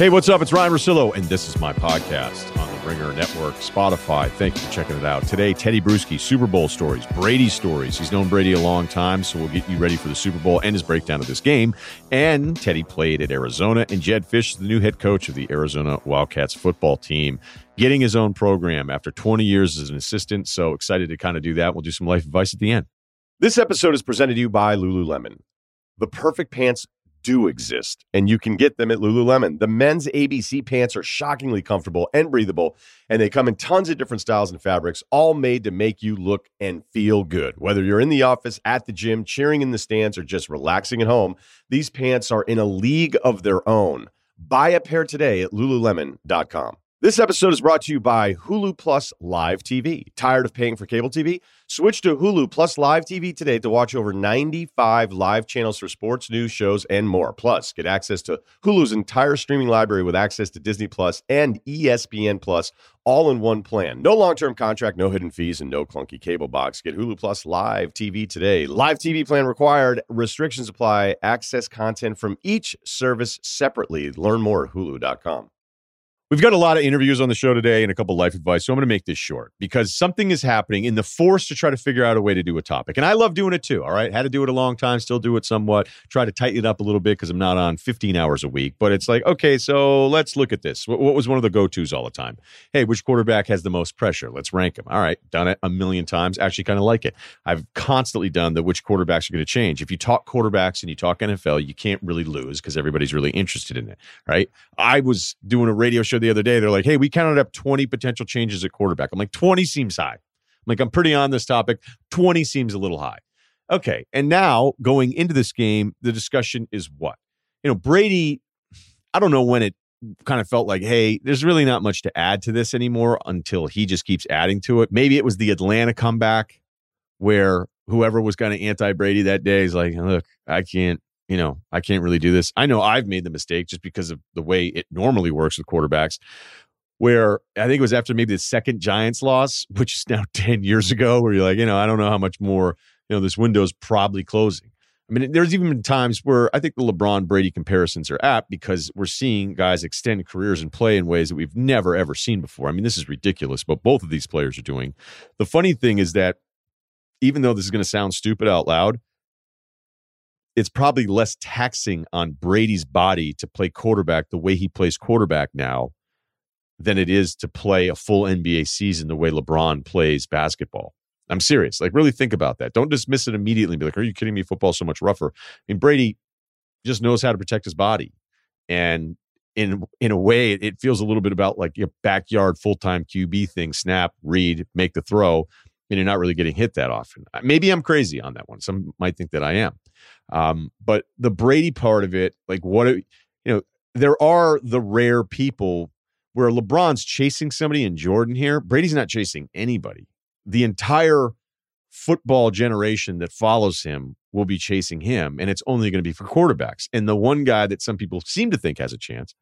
Hey, what's up? It's Ryen Russillo, and this is my podcast on the Ringer Network, Spotify. Thank you for checking it out. Today, Tedy Bruschi, Super Bowl stories, Brady stories. He's known Brady a long time, so we'll get you ready for the Super Bowl and his breakdown of this game. And Tedy played at Arizona, and Jed Fisch, is the new head coach of the Arizona Wildcats football team, getting his own program after 20 years as an assistant. So excited to kind of do that. We'll do some life advice at the end. This episode is presented to you by Lululemon. The perfect pants do exist, and you can get them at Lululemon. The men's ABC pants are shockingly comfortable and breathable, and they come in tons of different styles and fabrics, all made to make you look and feel good. Whether you're in the office, at the gym, cheering in the stands, or just relaxing at home, these pants are in a league of their own. Buy a pair today at lululemon.com. This episode is brought to you by Hulu Plus Live TV. Tired of paying for cable TV? Switch to Hulu Plus Live TV today to watch over 95 live channels for sports, news, shows, and more. Plus, get access to Hulu's entire streaming library with access to Disney Plus and ESPN Plus all in one plan. No long-term contract, no hidden fees, and no clunky cable box. Get Hulu Plus Live TV today. Live TV plan required. Restrictions apply. Access content from each service separately. Learn more at hulu.com. We've got a lot of interviews on the show today and a couple life advice. So I'm going to make this short because something is happening in the force to try to figure out a way to do a topic. And I love doing it too. All right. Had to do it a long time, still do it somewhat. Try to tighten it up a little bit because I'm not on 15 hours a week. But it's like, okay, so let's look at this. What, what was one of the go tos all the time? Hey, which quarterback has the most pressure? Let's rank them. All right. Done it a million times. Actually, kind of like it. I've constantly done the which quarterbacks are going to change. If you talk quarterbacks and you talk NFL, you can't really lose because everybody's really interested in it. Right. I was doing a radio show the other day. They're like, hey, we counted up 20 potential changes at quarterback. I'm like, 20 seems high. I'm like, I'm pretty on this topic. 20 seems a little high. Okay. And now going into this game, the discussion is what? You know, Brady, I don't know when it kind of felt like, hey, there's really not much to add to this anymore until he just keeps adding to it. Maybe it was the Atlanta comeback where whoever was kind of anti Brady that day is like, look, I can't, you know, I can't really do this. I know I've made the mistake just because of the way it normally works with quarterbacks, where I think it was after maybe the second Giants loss, which is now 10 years ago, where you're like, you know, I don't know how much more, you know, this window's probably closing. I mean, there's even been times where I think the LeBron Brady comparisons are apt because we're seeing guys extend careers and play in ways that we've never, ever seen before. I mean, this is ridiculous, but both of these players are doing. The funny thing is that even though this is going to sound stupid out loud, it's probably less taxing on Brady's body to play quarterback the way he plays quarterback now than it is to play a full NBA season the way LeBron plays basketball. I'm serious. Like, really think about that. Don't dismiss it immediately and be like, are you kidding me? Football's so much rougher. I mean, Brady just knows how to protect his body. And in in a way, it feels a little bit about like your backyard full time QB thing: snap, read, make the throw, and you're not really getting hit that often. Maybe I'm crazy on that one. Some might think that I am. Um, but the Brady part of it, like what, you know, there are the rare people where LeBron's chasing somebody in Jordan here. Brady's not chasing anybody. The entire football generation that follows him will be chasing him, and it's only going to be for quarterbacks. And the one guy that some people seem to think has a chance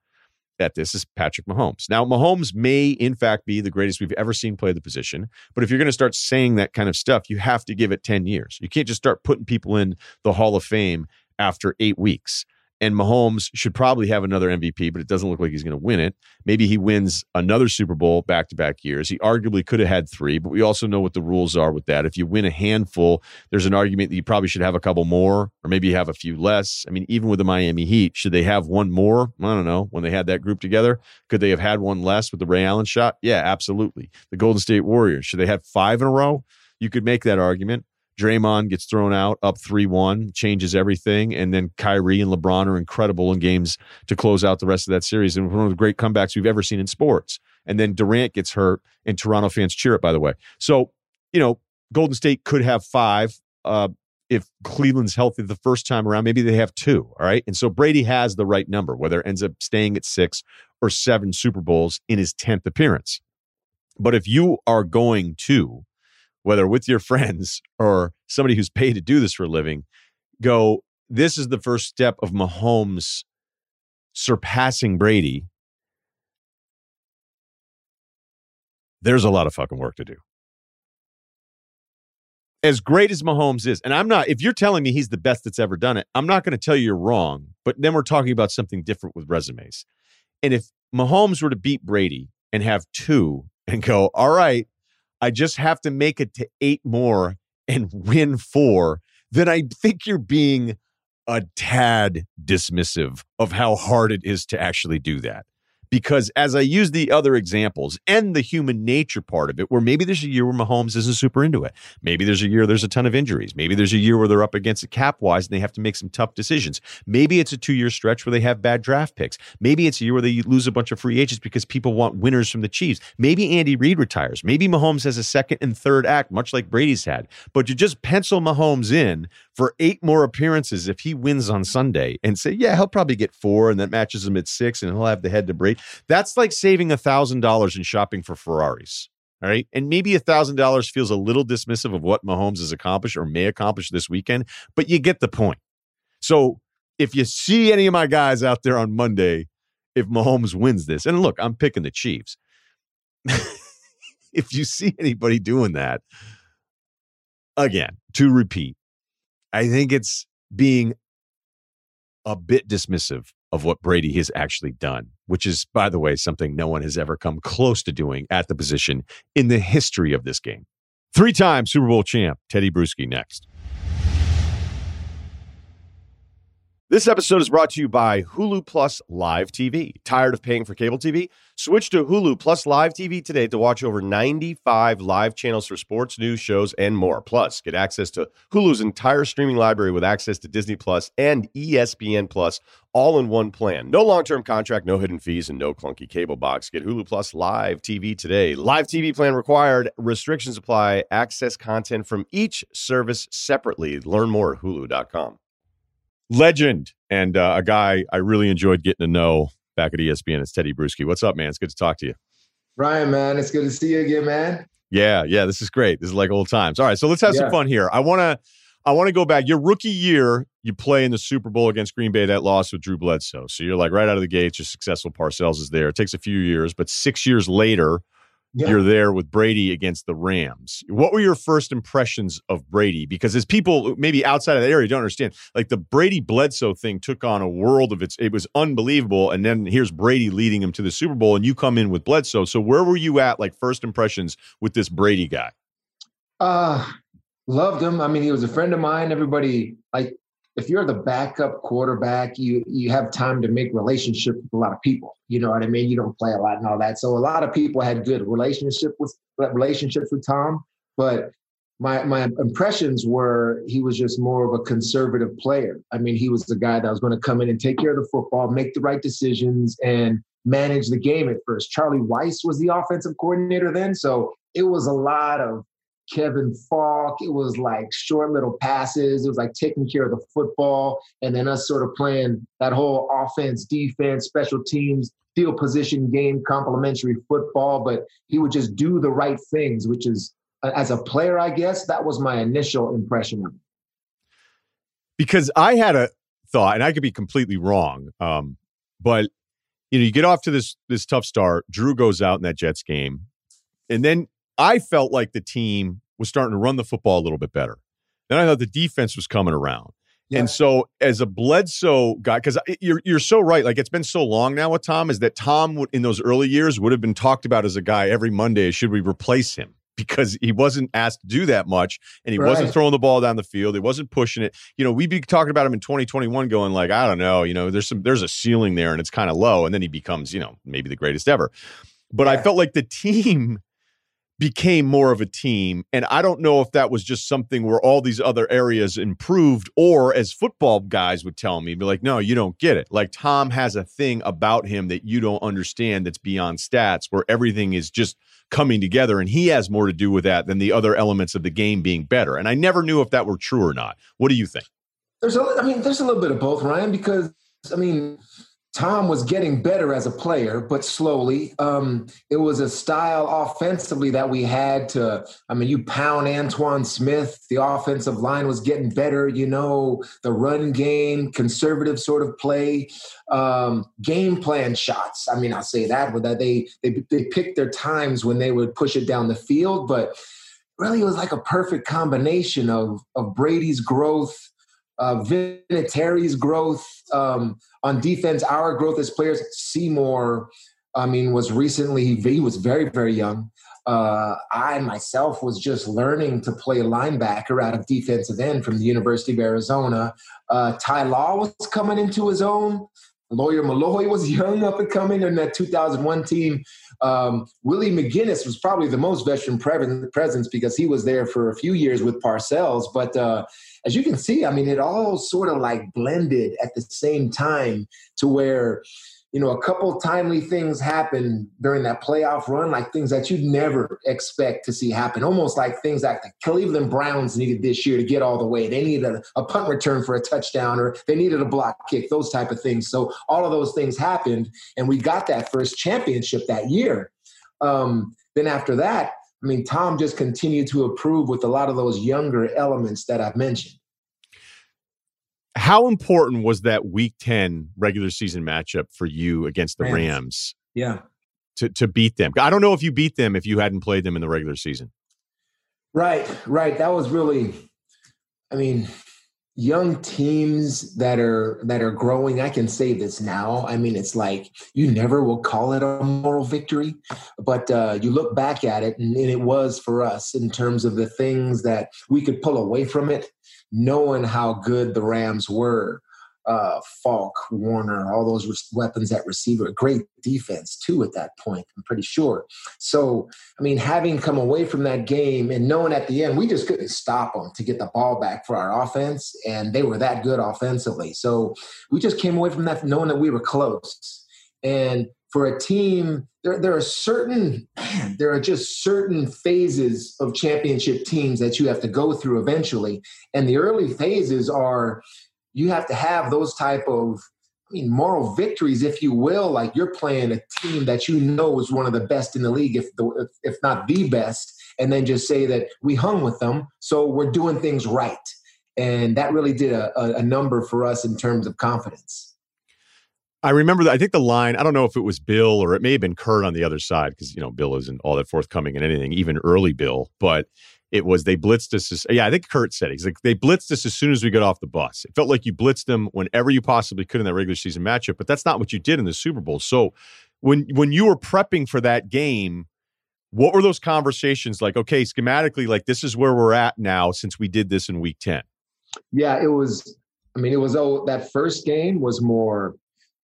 at this is Patrick Mahomes. Now, Mahomes may, in fact, be the greatest we've ever seen play the position. But if you're going to start saying that kind of stuff, you have to give it 10 years. You can't just start putting people in the Hall of Fame after eight weeks and Mahomes should probably have another MVP, but it doesn't look like he's going to win it. Maybe he wins another Super Bowl back to back years. He arguably could have had three, but we also know what the rules are with that. If you win a handful, there's an argument that you probably should have a couple more, or maybe you have a few less. I mean, even with the Miami Heat, should they have one more? I don't know. When they had that group together, could they have had one less with the Ray Allen shot? Yeah, absolutely. The Golden State Warriors, should they have five in a row? You could make that argument. Draymond gets thrown out up 3 1, changes everything. And then Kyrie and LeBron are incredible in games to close out the rest of that series. And one of the great comebacks we've ever seen in sports. And then Durant gets hurt, and Toronto fans cheer it, by the way. So, you know, Golden State could have five. Uh, if Cleveland's healthy the first time around, maybe they have two. All right. And so Brady has the right number, whether it ends up staying at six or seven Super Bowls in his 10th appearance. But if you are going to whether with your friends or somebody who's paid to do this for a living, go, this is the first step of Mahomes surpassing Brady. There's a lot of fucking work to do. As great as Mahomes is, and I'm not, if you're telling me he's the best that's ever done it, I'm not going to tell you you're wrong, but then we're talking about something different with resumes. And if Mahomes were to beat Brady and have two and go, all right, I just have to make it to eight more and win four, then I think you're being a tad dismissive of how hard it is to actually do that because as I use the other examples and the human nature part of it, where maybe there's a year where Mahomes isn't super into it. Maybe there's a year there's a ton of injuries. Maybe there's a year where they're up against it cap wise and they have to make some tough decisions. Maybe it's a two year stretch where they have bad draft picks. Maybe it's a year where they lose a bunch of free agents because people want winners from the Chiefs. Maybe Andy Reid retires. Maybe Mahomes has a second and third act, much like Brady's had. But you just pencil Mahomes in for eight more appearances if he wins on Sunday and say, yeah, he'll probably get four and that matches him at six and he'll have the head to break. That's like saving a thousand dollars in shopping for Ferraris. All right. And maybe a thousand dollars feels a little dismissive of what Mahomes has accomplished or may accomplish this weekend, but you get the point. So if you see any of my guys out there on Monday, if Mahomes wins this, and look, I'm picking the Chiefs. if you see anybody doing that, again, to repeat, I think it's being a bit dismissive of what Brady has actually done, which is, by the way, something no one has ever come close to doing at the position in the history of this game. Three time Super Bowl champ, Tedy Bruschi, next. This episode is brought to you by Hulu Plus Live TV. Tired of paying for cable TV? Switch to Hulu Plus Live TV today to watch over 95 live channels for sports, news, shows, and more. Plus, get access to Hulu's entire streaming library with access to Disney Plus and ESPN Plus all in one plan. No long-term contract, no hidden fees, and no clunky cable box. Get Hulu Plus Live TV today. Live TV plan required. Restrictions apply. Access content from each service separately. Learn more at hulu.com legend and uh, a guy I really enjoyed getting to know back at ESPN. It's Tedy Bruschi. What's up, man? It's good to talk to you. Ryen, man, it's good to see you again, man. Yeah, yeah, this is great. This is like old times. All right, so let's have yeah. some fun here. I want to I want to go back. Your rookie year, you play in the Super Bowl against Green Bay, that loss with Drew Bledsoe. So you're like right out of the gates, you're successful. Parcells is there. It takes a few years, but six years later, yeah. you're there with Brady against the Rams. What were your first impressions of Brady? Because as people maybe outside of that area don't understand, like the Brady Bledsoe thing took on a world of its. It was unbelievable, and then here's Brady leading him to the Super Bowl, and you come in with Bledsoe. So where were you at, like first impressions with this Brady guy? Uh loved him. I mean, he was a friend of mine. Everybody like if you're the backup quarterback, you you have time to make relationships with a lot of people. You know what I mean? You don't play a lot and all that. So a lot of people had good relationship with relationships with Tom, but my my impressions were he was just more of a conservative player. I mean, he was the guy that was going to come in and take care of the football, make the right decisions, and manage the game at first. Charlie Weis was the offensive coordinator then, so it was a lot of Kevin Faulk. It was like short little passes. It was like taking care of the football, and then us sort of playing that whole offense, defense, special teams, field position game, complementary football. But he would just do the right things, which is as a player, I guess that was my initial impression of him. Because I had a thought, and I could be completely wrong, um, but you know, you get off to this this tough start. Drew goes out in that Jets game, and then I felt like the team was starting to run the football a little bit better. Then I thought the defense was coming around. Yeah. And so, as a Bledsoe guy, because you're you're so right. Like it's been so long now with Tom, is that Tom would, in those early years would have been talked about as a guy every Monday. Should we replace him? Because he wasn't asked to do that much, and he right. wasn't throwing the ball down the field. He wasn't pushing it. You know, we'd be talking about him in 2021, going like, I don't know. You know, there's some there's a ceiling there, and it's kind of low. And then he becomes, you know, maybe the greatest ever. But yeah. I felt like the team became more of a team. And I don't know if that was just something where all these other areas improved, or as football guys would tell me, be like, no, you don't get it. Like Tom has a thing about him that you don't understand that's beyond stats, where everything is just coming together. And he has more to do with that than the other elements of the game being better. And I never knew if that were true or not. What do you think? There's a, I mean, there's a little bit of both, Ryen, because I mean, Tom was getting better as a player, but slowly. Um, it was a style offensively that we had to. I mean, you pound Antowain Smith. The offensive line was getting better. You know, the run game, conservative sort of play, um, game plan shots. I mean, I'll say that, but that they they they picked their times when they would push it down the field. But really, it was like a perfect combination of of Brady's growth uh, Vinatieri's growth um, on defense, our growth as players. Seymour, I mean, was recently he was very very young. Uh, I myself was just learning to play linebacker out of defensive end from the University of Arizona. Uh, Ty Law was coming into his own. Lawyer Milloy was young up and coming in that 2001 team. Um, Willie McGinest was probably the most veteran presence because he was there for a few years with Parcells. But uh, as you can see, I mean, it all sort of like blended at the same time to where you know, a couple timely things happen during that playoff run, like things that you'd never expect to see happen. Almost like things that the Cleveland Browns needed this year to get all the way. They needed a, a, punt return for a touchdown, or they needed a block kick, those type of things. So all of those things happened, and we got that first championship that year. Um, then after that, I mean, Tom just continued to improve with a lot of those younger elements that I've mentioned how important was that week 10 regular season matchup for you against the Rams? Rams yeah. To, to beat them. I don't know if you beat them if you hadn't played them in the regular season. Right, right. That was really, I mean, young teams that are that are growing i can say this now i mean it's like you never will call it a moral victory but uh, you look back at it and, and, it was for us in terms of the things that we could pull away from it knowing how good the rams were uh, Faulk, Warner, all those weapons at receiver. Great defense too at that point. I'm pretty sure. So I mean, having come away from that game and knowing at the end we just couldn't stop them to get the ball back for our offense, and they were that good offensively. So we just came away from that knowing that we were close. And for a team, there, there are certain man, there are just certain phases of championship teams that you have to go through eventually. And the early phases are you have to have those type of I mean, moral victories, if you will. Like you're playing a team that you know is one of the best in the league, if the, if not the best, and then just say that we hung with them, so we're doing things right, and that really did a, a number for us in terms of confidence. I remember that. I think the line. I don't know if it was Bill or it may have been Kurt on the other side because you know Bill isn't all that forthcoming in anything, even early Bill. But it was they blitzed us. As, yeah, I think Kurt said it. He's like they blitzed us as soon as we got off the bus. It felt like you blitzed them whenever you possibly could in that regular season matchup, but that's not what you did in the Super Bowl. So when when you were prepping for that game, what were those conversations like? Okay, schematically, like this is where we're at now since we did this in Week Ten. Yeah, it was. I mean, it was oh that first game was more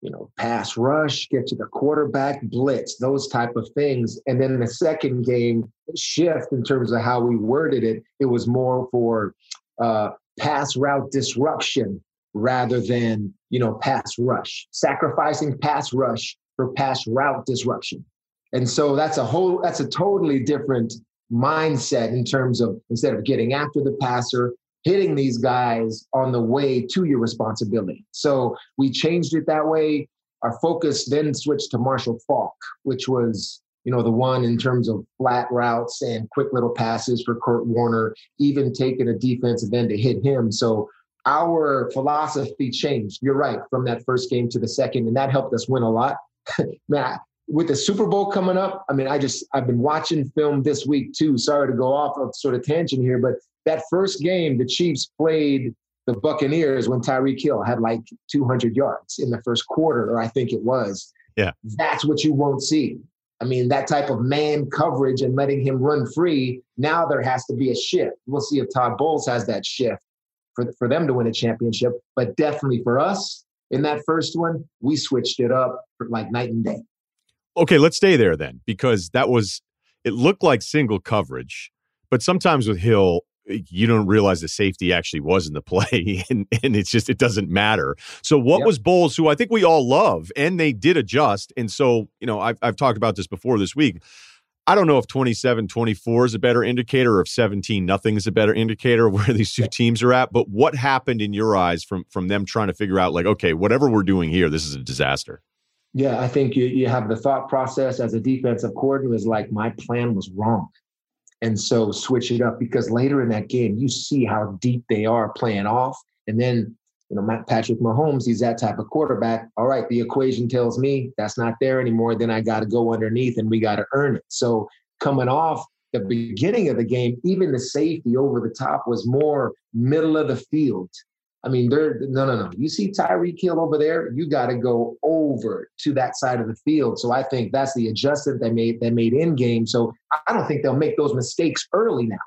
you know, pass rush, get to the quarterback, blitz, those type of things. And then the second game shift in terms of how we worded it, it was more for uh, pass route disruption rather than, you know, pass rush, sacrificing pass rush for pass route disruption. And so that's a whole, that's a totally different mindset in terms of instead of getting after the passer, hitting these guys on the way to your responsibility. So we changed it that way. Our focus then switched to Marshall Faulk, which was, you know, the one in terms of flat routes and quick little passes for Kurt Warner, even taking a defensive end to hit him. So our philosophy changed. You're right, from that first game to the second, and that helped us win a lot. Man, with the Super Bowl coming up, I mean, I just I've been watching film this week too. Sorry to go off of sort of tangent here, but that first game, the Chiefs played the Buccaneers when Tyreek Hill had like 200 yards in the first quarter, or I think it was. Yeah, that's what you won't see. I mean, that type of man coverage and letting him run free. Now there has to be a shift. We'll see if Todd Bowles has that shift for for them to win a championship. But definitely for us in that first one, we switched it up for like night and day. Okay, let's stay there then, because that was it looked like single coverage, but sometimes with Hill, Eh, you don't realize the safety actually was in the play and, and it's just it doesn't matter. So what yep. was bowles who i think we all love and they did adjust and so you know I've, I've talked about this before this week. I don't know if 27 24 is a better indicator or if 17 nothing is a better indicator of where these two teams are at but what happened in your eyes from from them trying to figure out like okay whatever we're doing here this is a disaster. Yeah i think you, you have the thought process as a defensive coordinator is like my plan was wrong and so switch it up because later in that game, you see how deep they are playing off. And then, you know, Patrick Mahomes, he's that type of quarterback. All right, the equation tells me that's not there anymore. Then I got to go underneath and we got to earn it. So coming off the beginning of the game, even the safety over the top was more middle of the field. I mean, they're no, no, no. You see Tyreek Hill over there, you got to go over to that side of the field. So I think that's the adjustment they made. They made in game. So I don't think they'll make those mistakes early now.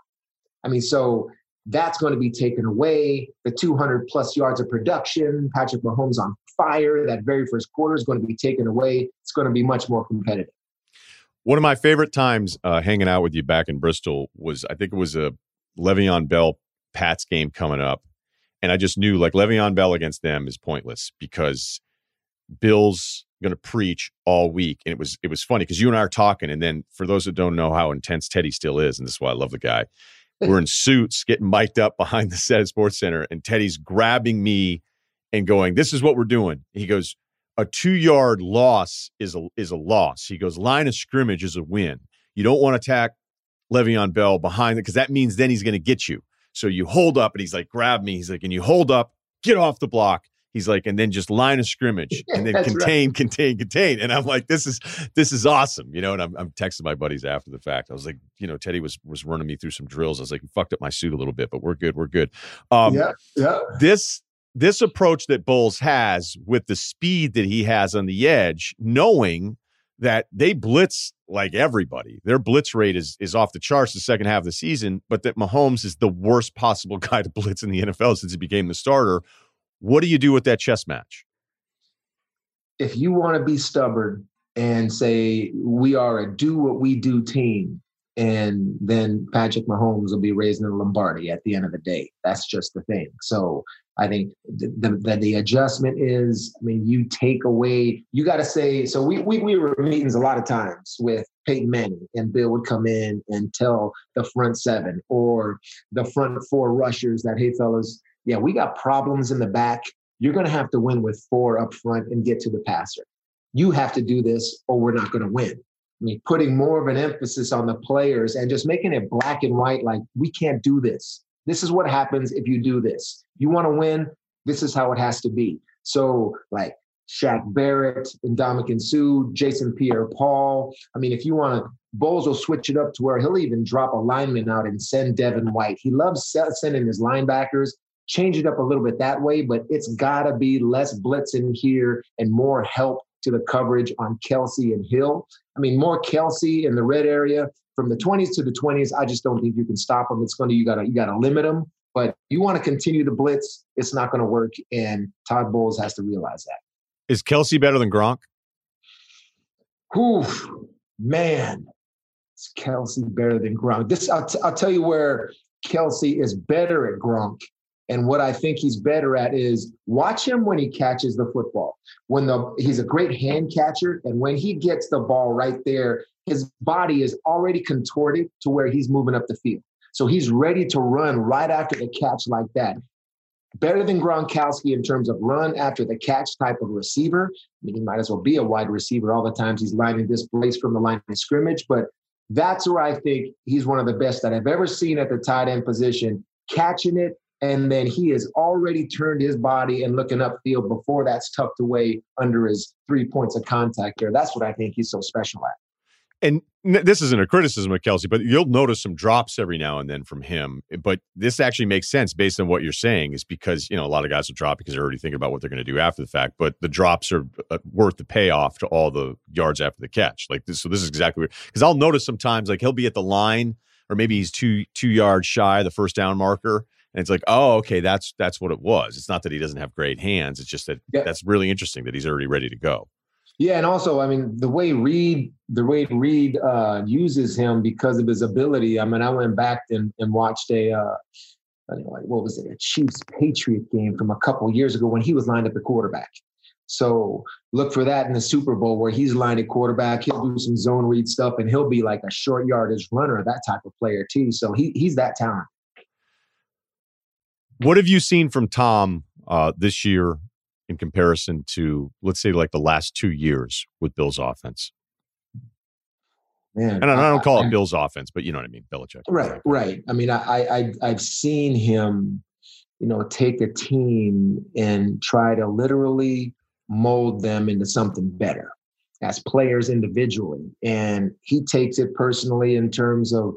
I mean, so that's going to be taken away. The 200 plus yards of production, Patrick Mahomes on fire. That very first quarter is going to be taken away. It's going to be much more competitive. One of my favorite times uh, hanging out with you back in Bristol was, I think it was a Le'Veon Bell Pats game coming up and I just knew like Le'Veon Bell against them is pointless because Bill's going to preach all week. And it was it was funny because you and I are talking, and then for those that don't know how intense Tedy still is, and this is why I love the guy, we're in suits getting mic'd up behind the set at Sports Center, and Tedy's grabbing me and going, "This is what we're doing." He goes, "A two yard loss is a is a loss." He goes, "Line of scrimmage is a win. You don't want to attack Le'Veon Bell behind it because that means then he's going to get you." So you hold up, and he's like, grab me. He's like, and you hold up, get off the block. He's like, and then just line of scrimmage, and then contain, right. contain, contain. And I'm like, this is this is awesome, you know. And I'm, I'm texting my buddies after the fact. I was like, you know, Tedy was was running me through some drills. I was like, fucked up my suit a little bit, but we're good, we're good. Um, yeah, yeah. This this approach that Bowles has with the speed that he has on the edge, knowing that they blitz like everybody. Their blitz rate is is off the charts the second half of the season, but that Mahomes is the worst possible guy to blitz in the NFL since he became the starter. What do you do with that chess match? If you want to be stubborn and say we are a do what we do team, and then Patrick Mahomes will be raising the Lombardi at the end of the day. That's just the thing. So I think the, the, the adjustment is, I mean, you take away, you got to say, so we, we, we were meetings a lot of times with Peyton Manning and Bill would come in and tell the front seven or the front four rushers that, hey, fellas, yeah, we got problems in the back. You're going to have to win with four up front and get to the passer. You have to do this or we're not going to win. Putting more of an emphasis on the players and just making it black and white, like we can't do this. This is what happens if you do this. You want to win, this is how it has to be. So, like Shaq Barrett, Ndamukong Suh, Jason Pierre Paul. I mean, if you want to, Bowles will switch it up to where he'll even drop a lineman out and send Devin White. He loves sending his linebackers. Change it up a little bit that way, but it's got to be less blitzing here and more help to the coverage on Kelce and Hill. I mean, more Kelce in the red area from the 20s to the 20s, I just don't think you can stop them. It's going to you got to you got to limit them. But you want to continue to blitz, it's not going to work. And Todd Bowles has to realize that. Is Kelce better than Gronk? Oof, man, is Kelce better than Gronk? This I'll, t- I'll tell you where Kelce is better at Gronk. And what I think he's better at is watch him when he catches the football. When the he's a great hand catcher, and when he gets the ball right there, his body is already contorted to where he's moving up the field. So he's ready to run right after the catch like that. Better than Gronkowski in terms of run after the catch type of receiver. I mean, he might as well be a wide receiver all the times he's lining this place from the line of scrimmage. But that's where I think he's one of the best that I've ever seen at the tight end position, catching it. And then he has already turned his body and looking upfield before that's tucked away under his three points of contact there. That's what I think he's so special at and this isn't a criticism of Kelce, but you'll notice some drops every now and then from him. But this actually makes sense based on what you're saying, is because you know a lot of guys will drop because they're already thinking about what they're going to do after the fact. But the drops are uh, worth the payoff to all the yards after the catch. Like this, so this is exactly because I'll notice sometimes like he'll be at the line or maybe he's two two yards shy of the first down marker. And it's like, oh, okay, that's that's what it was. It's not that he doesn't have great hands. It's just that yeah. that's really interesting that he's already ready to go. Yeah, and also, I mean, the way Reid, the way Reid uh, uses him because of his ability. I mean, I went back and, and watched a, uh, like what was it, a Chiefs Patriot game from a couple years ago when he was lined up at quarterback. So look for that in the Super Bowl where he's lined at quarterback. He'll do some zone read stuff, and he'll be like a short yardage runner, that type of player too. So he he's that talent. What have you seen from Tom uh, this year in comparison to, let's say, like the last two years with Bill's offense? Man, and I, don't call I, it Bill's offense, but you know what I mean, Belichick. Right, right. I mean, I, I I've seen him, you know, take a team and try to literally mold them into something better as players individually, and he takes it personally in terms of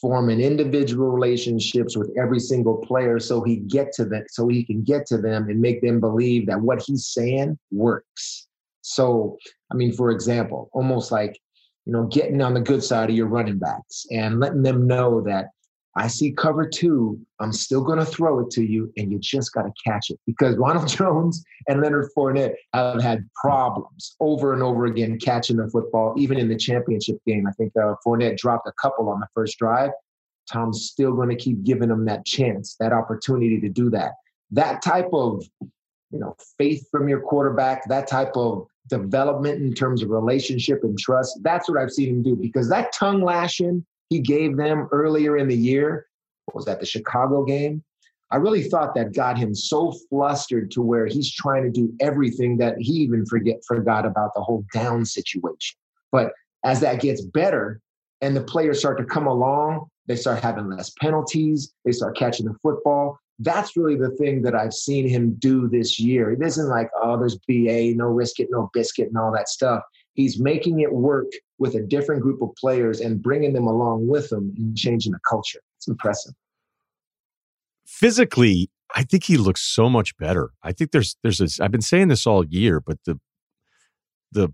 forming individual relationships with every single player so he get to them so he can get to them and make them believe that what he's saying works. So i mean for example almost like you know getting on the good side of your running backs and letting them know that I see cover two. I'm still going to throw it to you, and you just got to catch it because Ronald Jones and Leonard Fournette have had problems over and over again catching the football, even in the championship game. I think uh, Fournette dropped a couple on the first drive. Tom's still going to keep giving them that chance, that opportunity to do that. That type of, you know, faith from your quarterback, that type of development in terms of relationship and trust. That's what I've seen him do because that tongue lashing he gave them earlier in the year What was that the Chicago game. I really thought that got him so flustered to where he's trying to do everything that he even forget forgot about the whole down situation. But as that gets better and the players start to come along, they start having less penalties, they start catching the football. That's really the thing that I've seen him do this year. It isn't like, oh, there's BA, no risk it, no biscuit, and all that stuff. He's making it work with a different group of players and bringing them along with him and changing the culture. It's impressive. Physically, I think he looks so much better. I think there's there's this. I've been saying this all year, but the the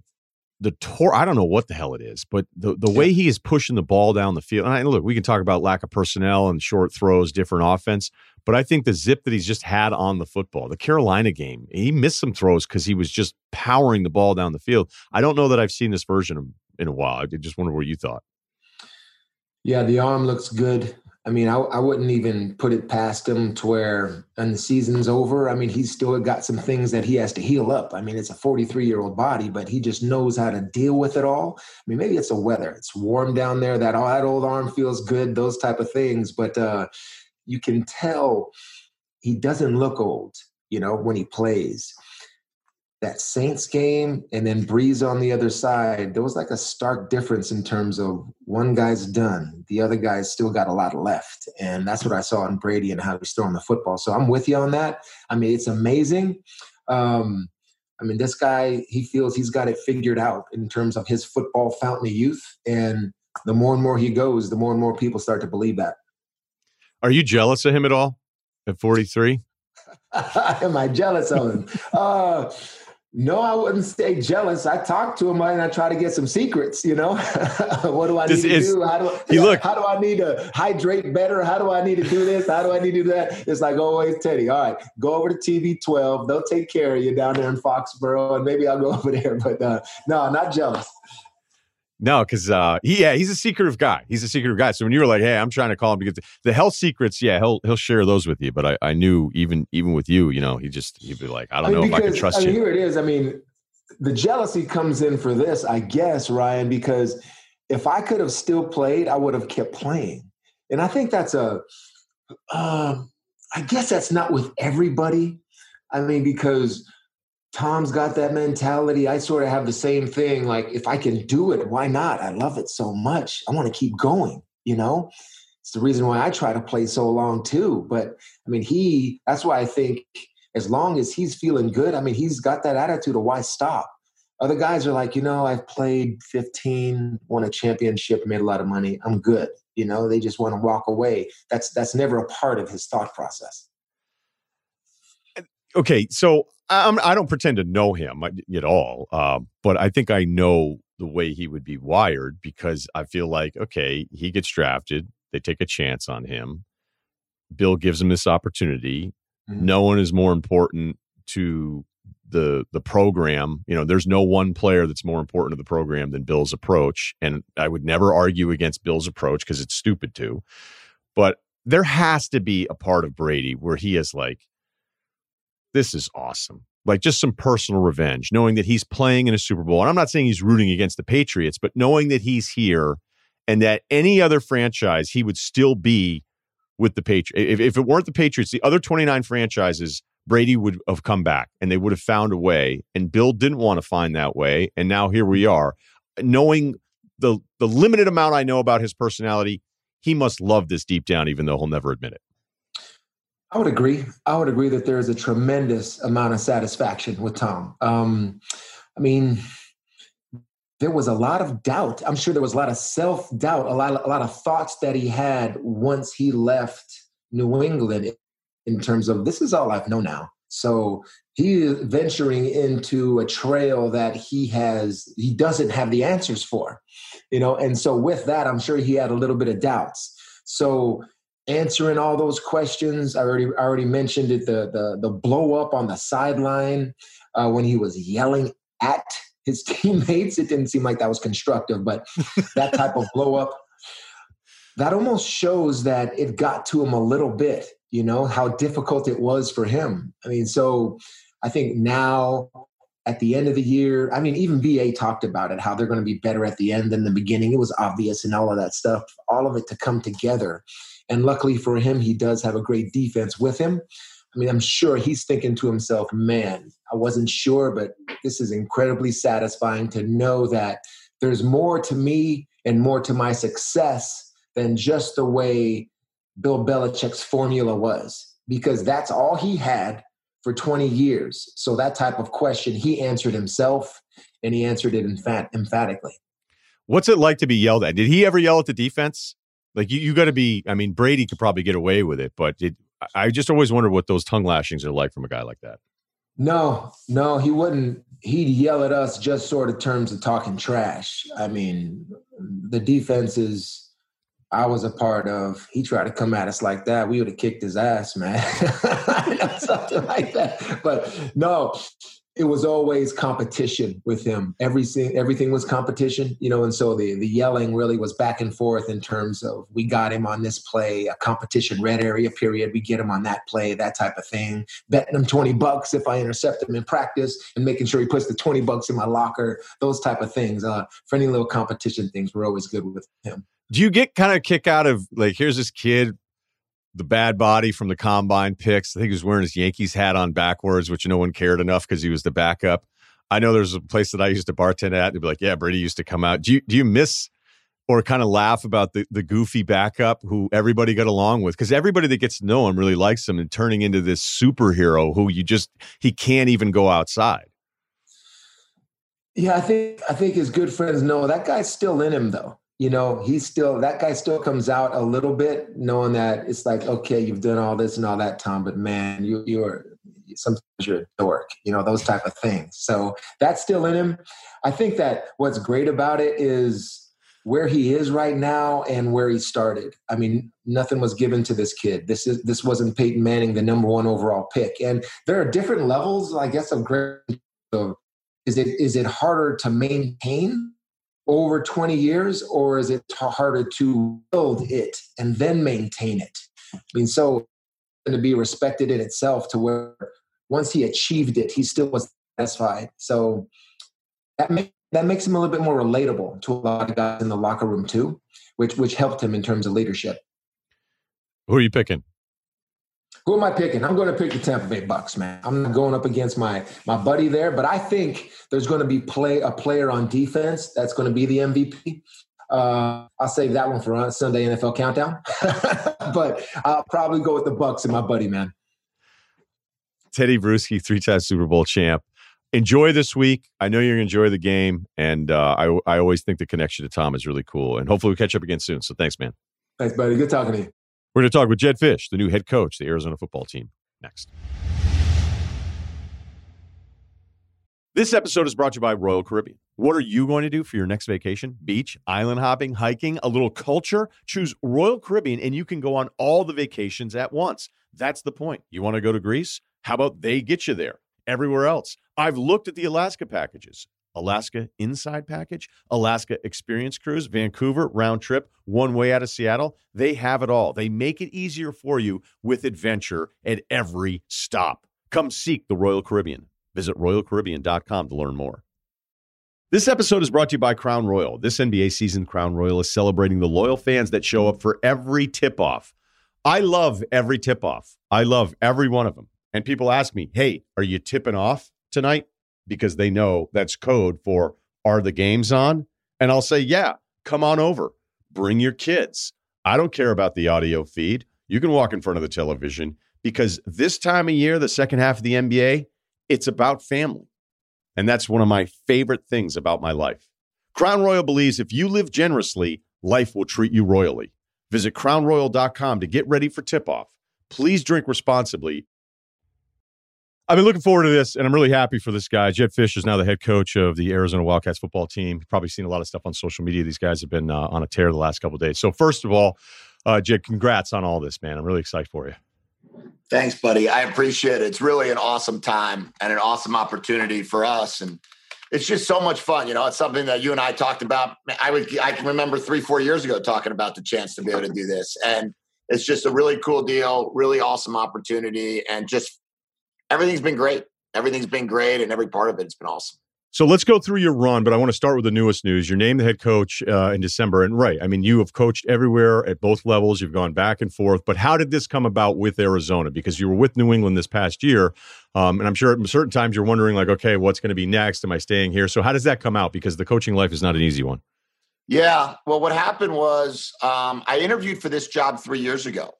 the tour I don't know what the hell it is, but the the way he is pushing the ball down the field. And I, look, we can talk about lack of personnel and short throws, different offense, but I think the zip that he's just had on the football, the Carolina game, he missed some throws because he was just powering the ball down the field. I don't know that I've seen this version in a while. I just wonder what you thought. Yeah, the arm looks good. I mean, I, I wouldn't even put it past him to where, and the season's over. I mean, he's still got some things that he has to heal up. I mean, it's a 43 year old body, but he just knows how to deal with it all. I mean, maybe it's the weather. It's warm down there. That that old arm feels good. Those type of things. But uh, you can tell he doesn't look old. You know, when he plays that Saints game and then Brees on the other side, there was like a stark difference in terms of one guy's done, the other guy's still got a lot left. And that's what I saw in Brady and how he's throwing the football. So I'm with you on that. I mean, it's amazing. Um, I mean, this guy, he feels he's got it figured out in terms of his football fountain of youth. And the more and more he goes, the more and more people start to believe that. Are you jealous of him at all at 43? Am I jealous of him? Uh, no, I wouldn't say jealous. I talk to him and I try to get some secrets. You know, what do I need this to is, do? How do, I, look, how do I need to hydrate better? How do I need to do this? How do I need to do that? It's like always, Tedy. All right, go over to TB12. They'll take care of you down there in Foxborough, and maybe I'll go over there. But uh, no, not jealous. No, because uh, he, yeah, he's a secretive guy. He's a secretive guy. So when you were like, "Hey, I'm trying to call him because the health secrets," yeah, he'll he'll share those with you. But I, I knew even even with you, you know, he just he'd be like, "I don't I mean, know because, if I can trust I mean, you." Here it is. I mean, the jealousy comes in for this, I guess, Ryen, because if I could have still played, I would have kept playing, and I think that's a. Uh, I guess that's not with everybody. I mean, because Tom's got that mentality. I sort of have the same thing. Like, if I can do it, why not? I love it so much. I want to keep going, you know? It's the reason why I try to play so long too. But I mean, he, that's why I think as long as he's feeling good, I mean, he's got that attitude of why stop? Other guys are like, you know, I've played 15, won a championship, made a lot of money. I'm good. You know, they just want to walk away. That's that's never a part of his thought process. Okay, so I'm, I do not pretend to know him at all, uh, but I think I know the way he would be wired because I feel like, okay, he gets drafted, they take a chance on him. Bill gives him this opportunity. Mm-hmm. No one is more important to the the program. You know, there's no one player that's more important to the program than Bill's approach, and I would never argue against Bill's approach because it's stupid to. But there has to be a part of Brady where he is like, this is awesome. Like just some personal revenge, knowing that he's playing in a Super Bowl. And I'm not saying he's rooting against the Patriots, but knowing that he's here and that any other franchise, he would still be with the Patriots. If, if it weren't the Patriots, the other 29 franchises, Brady would have come back and they would have found a way. And Bill didn't want to find that way. And now here we are. Knowing the the limited amount I know about his personality, he must love this deep down, even though he'll never admit it. I would agree. I would agree that there is a tremendous amount of satisfaction with Tom. Um, I mean, there was a lot of doubt. I'm sure there was a lot of self doubt, a lot, a lot of thoughts that he had once he left New England in terms of this is all I've known now. So he is venturing into a trail that he has he doesn't have the answers for, you know. And so with that, I'm sure he had a little bit of doubts. So answering all those questions, I already I already mentioned it. The the the blow up on the sideline uh, when he was yelling at his teammates. It didn't seem like that was constructive, but that type of blow up, that almost shows that it got to him a little bit, you know, how difficult it was for him. I mean, so I think now at the end of the year, I mean, even BA talked about it, how they're going to be better at the end than the beginning. It was obvious and all of that stuff, all of it to come together. And luckily for him, he does have a great defense with him. I mean, I'm sure he's thinking to himself, man, I wasn't sure, but this is incredibly satisfying to know that there's more to me and more to my success than just the way Bill Belichick's formula was, because that's all he had for 20 years. So that type of question, he answered himself and he answered it emphat- emphatically. What's it like to be yelled at? Did he ever yell at the defense? Like you, you got to be. I mean, Brady could probably get away with it, but it, I just always wonder what those tongue lashings are like from a guy like that. No, no, he wouldn't. He'd yell at us just sort of terms of talking trash. I mean, the defenses I was a part of, he tried to come at us like that. We would have kicked his ass, man. Something like that. But no, it was always competition with him. Everything everything was competition, you know, and so the the yelling really was back and forth in terms of we got him on this play, a competition red area period, we get him on that play, that type of thing. Betting him 20 bucks if I intercept him in practice and making sure he puts the 20 bucks in my locker, those type of things. Uh any little competition things were always good with him. Do you get kind of kick out of like here's this kid the bad body from the combine picks. I think he was wearing his Yankees hat on backwards, which no one cared enough because he was the backup. I know there's a place that I used to bartend at. And be like, "Yeah, Brady used to come out." Do you do you miss or kind of laugh about the the goofy backup who everybody got along with? Because everybody that gets to know him really likes him, and turning into this superhero who you just he can't even go outside. Yeah, I think I think his good friends know that guy's still in him though you know, he's still that guy still comes out a little bit knowing that it's like, okay, you've done all this and all that, Tom, but man, you you're sometimes you're a dork, you know, those type of things. So that's still in him. I think that what's great about it is where he is right now and where he started. I mean, nothing was given to this kid. This is this wasn't Peyton Manning, the number one overall pick. And there are different levels, I guess, of great. So is it is it harder to maintain over 20 years, or is it harder to build it and then maintain it? I mean, so to be respected in itself to where once he achieved it, he still was satisfied. So that that makes him a little bit more relatable to a lot of guys in the locker room too, which which helped him in terms of leadership. Who are you picking? Who am I picking? I'm going to pick the Tampa Bay Bucks, man. I'm not going up against my my buddy there, but I think there's going to be play a player on defense that's going to be the MVP. Uh, I'll save that one for Sunday NFL Countdown, but I'll probably go with the Bucks and my buddy, man. Tedy Bruschi, three-time Super Bowl champ. Enjoy this week. I know you're going to enjoy the game, and uh, I I always think the connection to Tom is really cool. And hopefully we catch up again soon. So thanks, man. Thanks, buddy. Good talking to you. We're going to talk with Jed Fisch, the new head coach, the Arizona football team, next. This episode is brought to you by Royal Caribbean. What are you going to do for your next vacation? Beach, island hopping, hiking, a little culture? Choose Royal Caribbean and you can go on all the vacations at once. That's the point. You want to go to Greece? How about they get you there? Everywhere else. I've looked at the Alaska packages. Alaska Inside Passage, Alaska Experience Cruise, Vancouver round trip, one way out of Seattle. They have it all. They make it easier for you with adventure at every stop. Come seek the Royal Caribbean. Visit royalcaribbean.com to learn more. This episode is brought to you by Crown Royal. This NBA season, Crown Royal is celebrating the loyal fans that show up for every tip off. I love every tip off. I love every one of them. And people ask me, hey, are you tipping off tonight? Because they know that's code for are the games on? And I'll say, yeah, come on over. Bring your kids. I don't care about the audio feed. You can walk in front of the television because this time of year, the second half of the NBA, it's about family. And that's one of my favorite things about my life. Crown Royal believes if you live generously, life will treat you royally. Visit crownroyal.com to get ready for tip off. Please drink responsibly. I've been looking forward to this, and I'm really happy for this guy. Jed Fisch is now the head coach of the Arizona Wildcats football team. You've probably seen a lot of stuff on social media. These guys have been uh, on a tear the last couple days. So, first of all, uh, Jed, congrats on all this, man. I'm really excited for you. Thanks, buddy. I appreciate it. It's really an awesome time and an awesome opportunity for us. And it's just so much fun. You know, it's something that you and I talked about. I would, I can remember three, four years ago talking about the chance to be able to do this. And it's just a really cool deal, really awesome opportunity. And just everything's been great. Everything's been great. And every part of it's been awesome. So let's go through your run, but I want to start with the newest news. You're named the head coach uh, in December, and right, I mean, you have coached everywhere at both levels. You've gone back and forth, but how did this come about with Arizona? Because you were with New England this past year, um, and I'm sure at certain times you're wondering, like, okay, what's going to be next? Am I staying here? So how does that come out? Because the coaching life is not an easy one. Yeah, well, what happened was um, I interviewed for this job three years ago,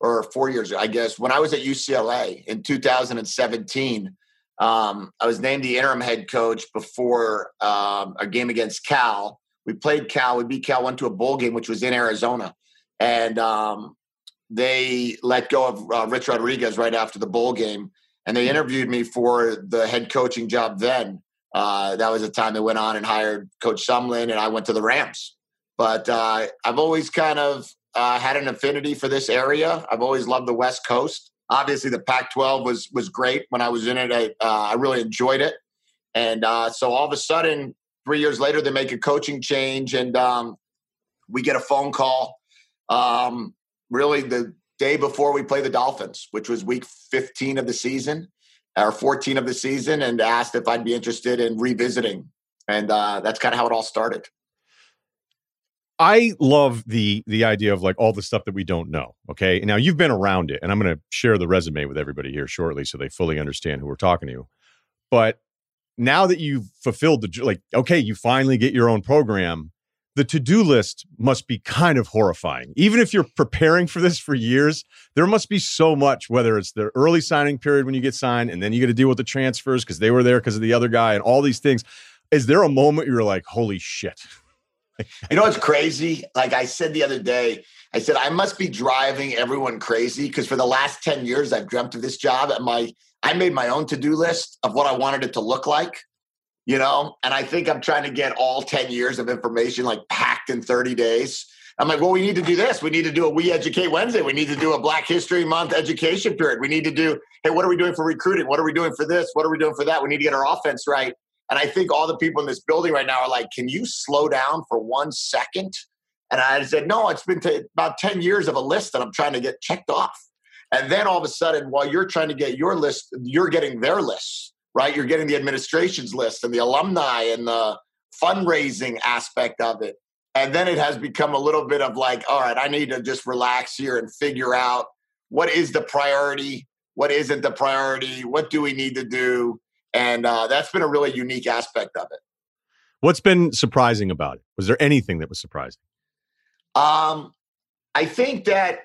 or four years ago, I guess, when I was at UCLA in 2017. Um, I was named the interim head coach before um, a game against Cal. We played Cal. We beat Cal. Went to a bowl game, which was in Arizona, and um, they let go of uh, Rich Rodriguez right after the bowl game, and they interviewed me for the head coaching job. Then uh, that was the time they went on and hired Coach Sumlin, and I went to the Rams. But uh, I've always kind of uh, had an affinity for this area. I've always loved the West Coast obviously the Pac-12 was was great when I was in it. I, uh, I really enjoyed it, and uh, so all of a sudden, three years later, they make a coaching change, and um, we get a phone call. Um, really, the day before we play the Dolphins, which was week 15 of the season or 14 of the season, and asked if I'd be interested in revisiting, and uh, that's kind of how it all started. I love the the idea of like all the stuff that we don't know. Okay, now you've been around it, and I'm going to share the resume with everybody here shortly, so they fully understand who we're talking to. But now that you've fulfilled the like, okay, you finally get your own program. The to do list must be kind of horrifying. Even if you're preparing for this for years, there must be so much. Whether it's the early signing period when you get signed, and then you got to deal with the transfers because they were there because of the other guy, and all these things. Is there a moment you're like, holy shit? You know what's crazy? Like I said the other day, I said I must be driving everyone crazy because for the last 10 years I've dreamt of this job and my I made my own to-do list of what I wanted it to look like. You know, and I think I'm trying to get all 10 years of information like packed in 30 days. I'm like, well, we need to do this. We need to do a We Educate Wednesday. We need to do a Black History Month education period. We need to do, hey, what are we doing for recruiting? What are we doing for this? What are we doing for that? We need to get our offense right. And I think all the people in this building right now are like, can you slow down for one second? And I said, no, it's been t- about 10 years of a list that I'm trying to get checked off. And then all of a sudden, while you're trying to get your list, you're getting their lists, right? You're getting the administration's list and the alumni and the fundraising aspect of it. And then it has become a little bit of like, all right, I need to just relax here and figure out what is the priority, what isn't the priority, what do we need to do and uh, that's been a really unique aspect of it. What's been surprising about it? Was there anything that was surprising? Um, I think that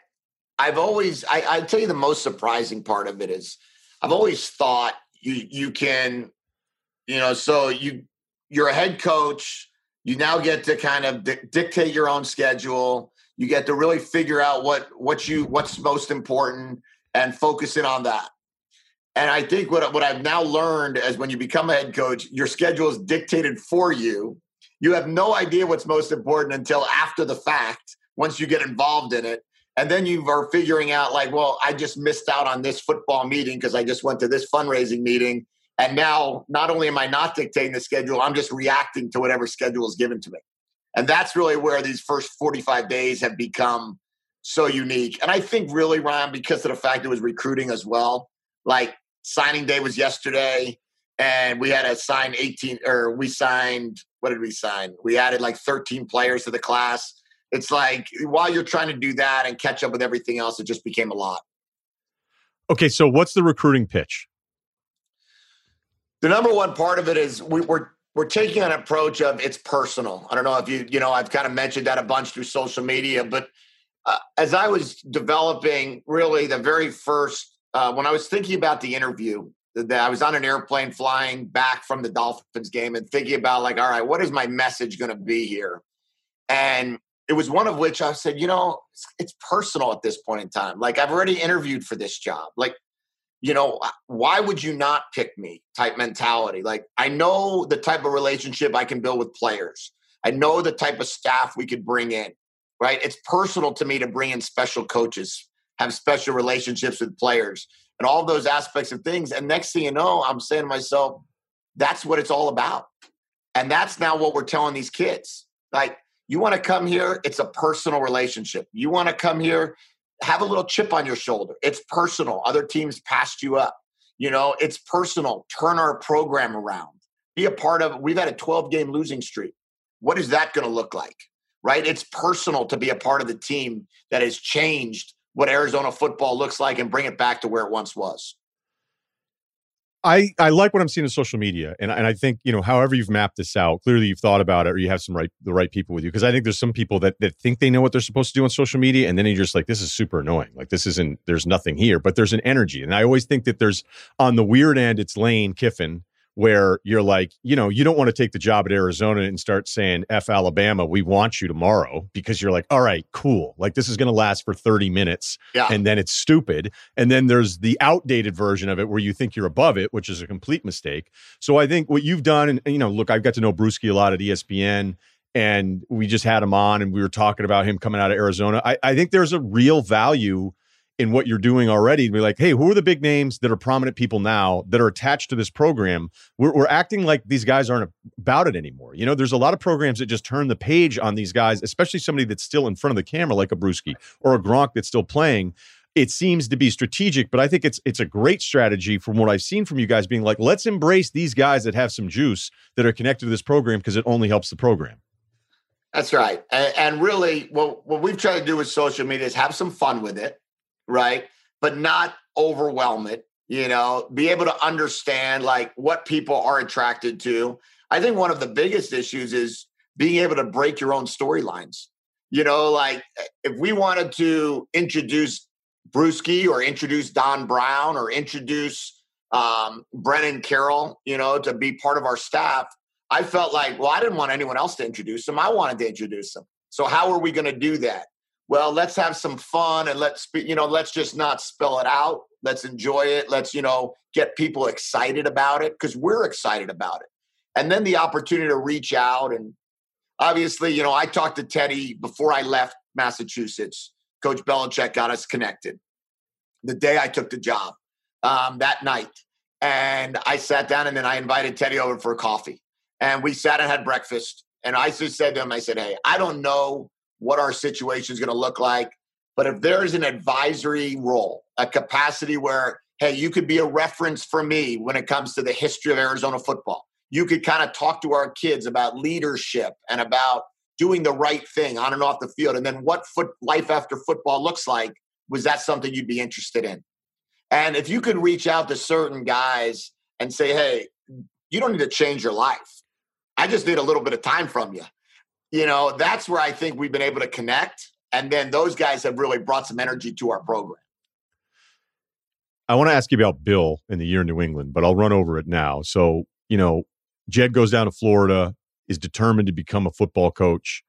I've always I, I tell you the most surprising part of it is I've always thought you you can you know so you you're a head coach you now get to kind of di- dictate your own schedule you get to really figure out what what you what's most important and focus in on that and I think what what I've now learned is when you become a head coach, your schedule is dictated for you. You have no idea what's most important until after the fact, once you get involved in it. And then you are figuring out, like, well, I just missed out on this football meeting because I just went to this fundraising meeting. And now not only am I not dictating the schedule, I'm just reacting to whatever schedule is given to me. And that's really where these first 45 days have become so unique. And I think really, Ryen, because of the fact it was recruiting as well, like signing day was yesterday and we had to sign 18 or we signed what did we sign? We added like 13 players to the class. It's like while you're trying to do that and catch up with everything else it just became a lot. Okay so what's the recruiting pitch? The number one part of it is we, we're we're taking an approach of it's personal. I don't know if you you know i've kind of mentioned that a bunch through social media but uh, as i was developing really the very first uh, when I was thinking about the interview, that I was on an airplane flying back from the Dolphins game and thinking about like, all right, what is my message going to be here? And it was one of which I said, you know, it's, it's, personal at this point in time. Like I've already interviewed for this job. Like, you know, why would you not pick me? Type mentality. Like I know the type of relationship I can build with players. I know the type of staff we could bring in. Right? It's personal to me to bring in special coaches, have special relationships with players and all those aspects of things. And next thing you know, I'm saying to myself, that's what it's all about. And that's now what we're telling these kids. Like, you want to come here, it's a personal relationship. You want to come here, have a little chip on your shoulder. It's personal. Other teams passed you up. You know, it's personal. Turn our program around. Be a part of it. We've had a 12 game losing streak. What is that going to look like? Right? It's personal to be a part of the team that has changed what Arizona football looks like and bring it back to where it once was. I, I like what I'm seeing in social media, and and I think you know, however you've mapped this out, clearly you've thought about it, or you have some right the right people with you. Because I think there's some people that that think they know what they're supposed to do on social media, and then you're just like, this is super annoying. Like this isn't. There's nothing here, but there's an energy, and I always think that there's on the weird end, it's Lane Kiffin, where you're like, you know, you don't want to take the job at Arizona and start saying F Alabama, we want you tomorrow because you're like, all right, cool. Like this is going to last for 30 minutes yeah. and then it's stupid. And then there's the outdated version of it where you think you're above it, which is a complete mistake. So I think what you've done, and, you know, look, I've got to know Bruschi a lot at ESPN and we just had him on and we were talking about him coming out of Arizona. I, I think there's a real value in what you're doing already to be like, hey, who are the big names that are prominent people now that are attached to this program? We're, we're acting like these guys aren't about it anymore. You know, there's a lot of programs that just turn the page on these guys, especially somebody that's still in front of the camera, like a Bruschi or a Gronk that's still playing. It seems to be strategic, but I think it's it's a great strategy from what I've seen from you guys being like, let's embrace these guys that have some juice that are connected to this program because it only helps the program. That's right. And, and really, what, what we've tried to do with social media is have some fun with it right? But not overwhelm it, you know, be able to understand like what people are attracted to. I think one of the biggest issues is being able to break your own storylines. You know, like if we wanted to introduce Bruschi or introduce Don Brown or introduce um, Brennan Carroll, you know, to be part of our staff, I felt like, well, I didn't want anyone else to introduce them. I wanted to introduce them. So how are we going to do that? Well let's have some fun and let's you know let's just not spell it out. Let's enjoy it. Let's you know get people excited about it because we're excited about it. And then the opportunity to reach out and obviously you know i talked to Tedy before i left massachusetts. Coach belichick got us connected the day i took the job um, that night. And i sat down and then i invited Tedy over for coffee. And we sat and had breakfast. And i just said to him i said hey i don't know what our situation is going to look like. But if there is an advisory role, a capacity where, hey, you could be a reference for me when it comes to the history of Arizona football, you could kind of talk to our kids about leadership and about doing the right thing on and off the field, and then what foot life after football looks like. Was that something you'd be interested in? And if you could reach out to certain guys and say, hey, you don't need to change your life. I just need a little bit of time from you you know, that's where I think we've been able to connect. And then those guys have really brought some energy to our program. I want to ask you about Bill in the year in New England, but I'll run over it now. So, you know, Jed goes down to Florida, is determined to become a football coach,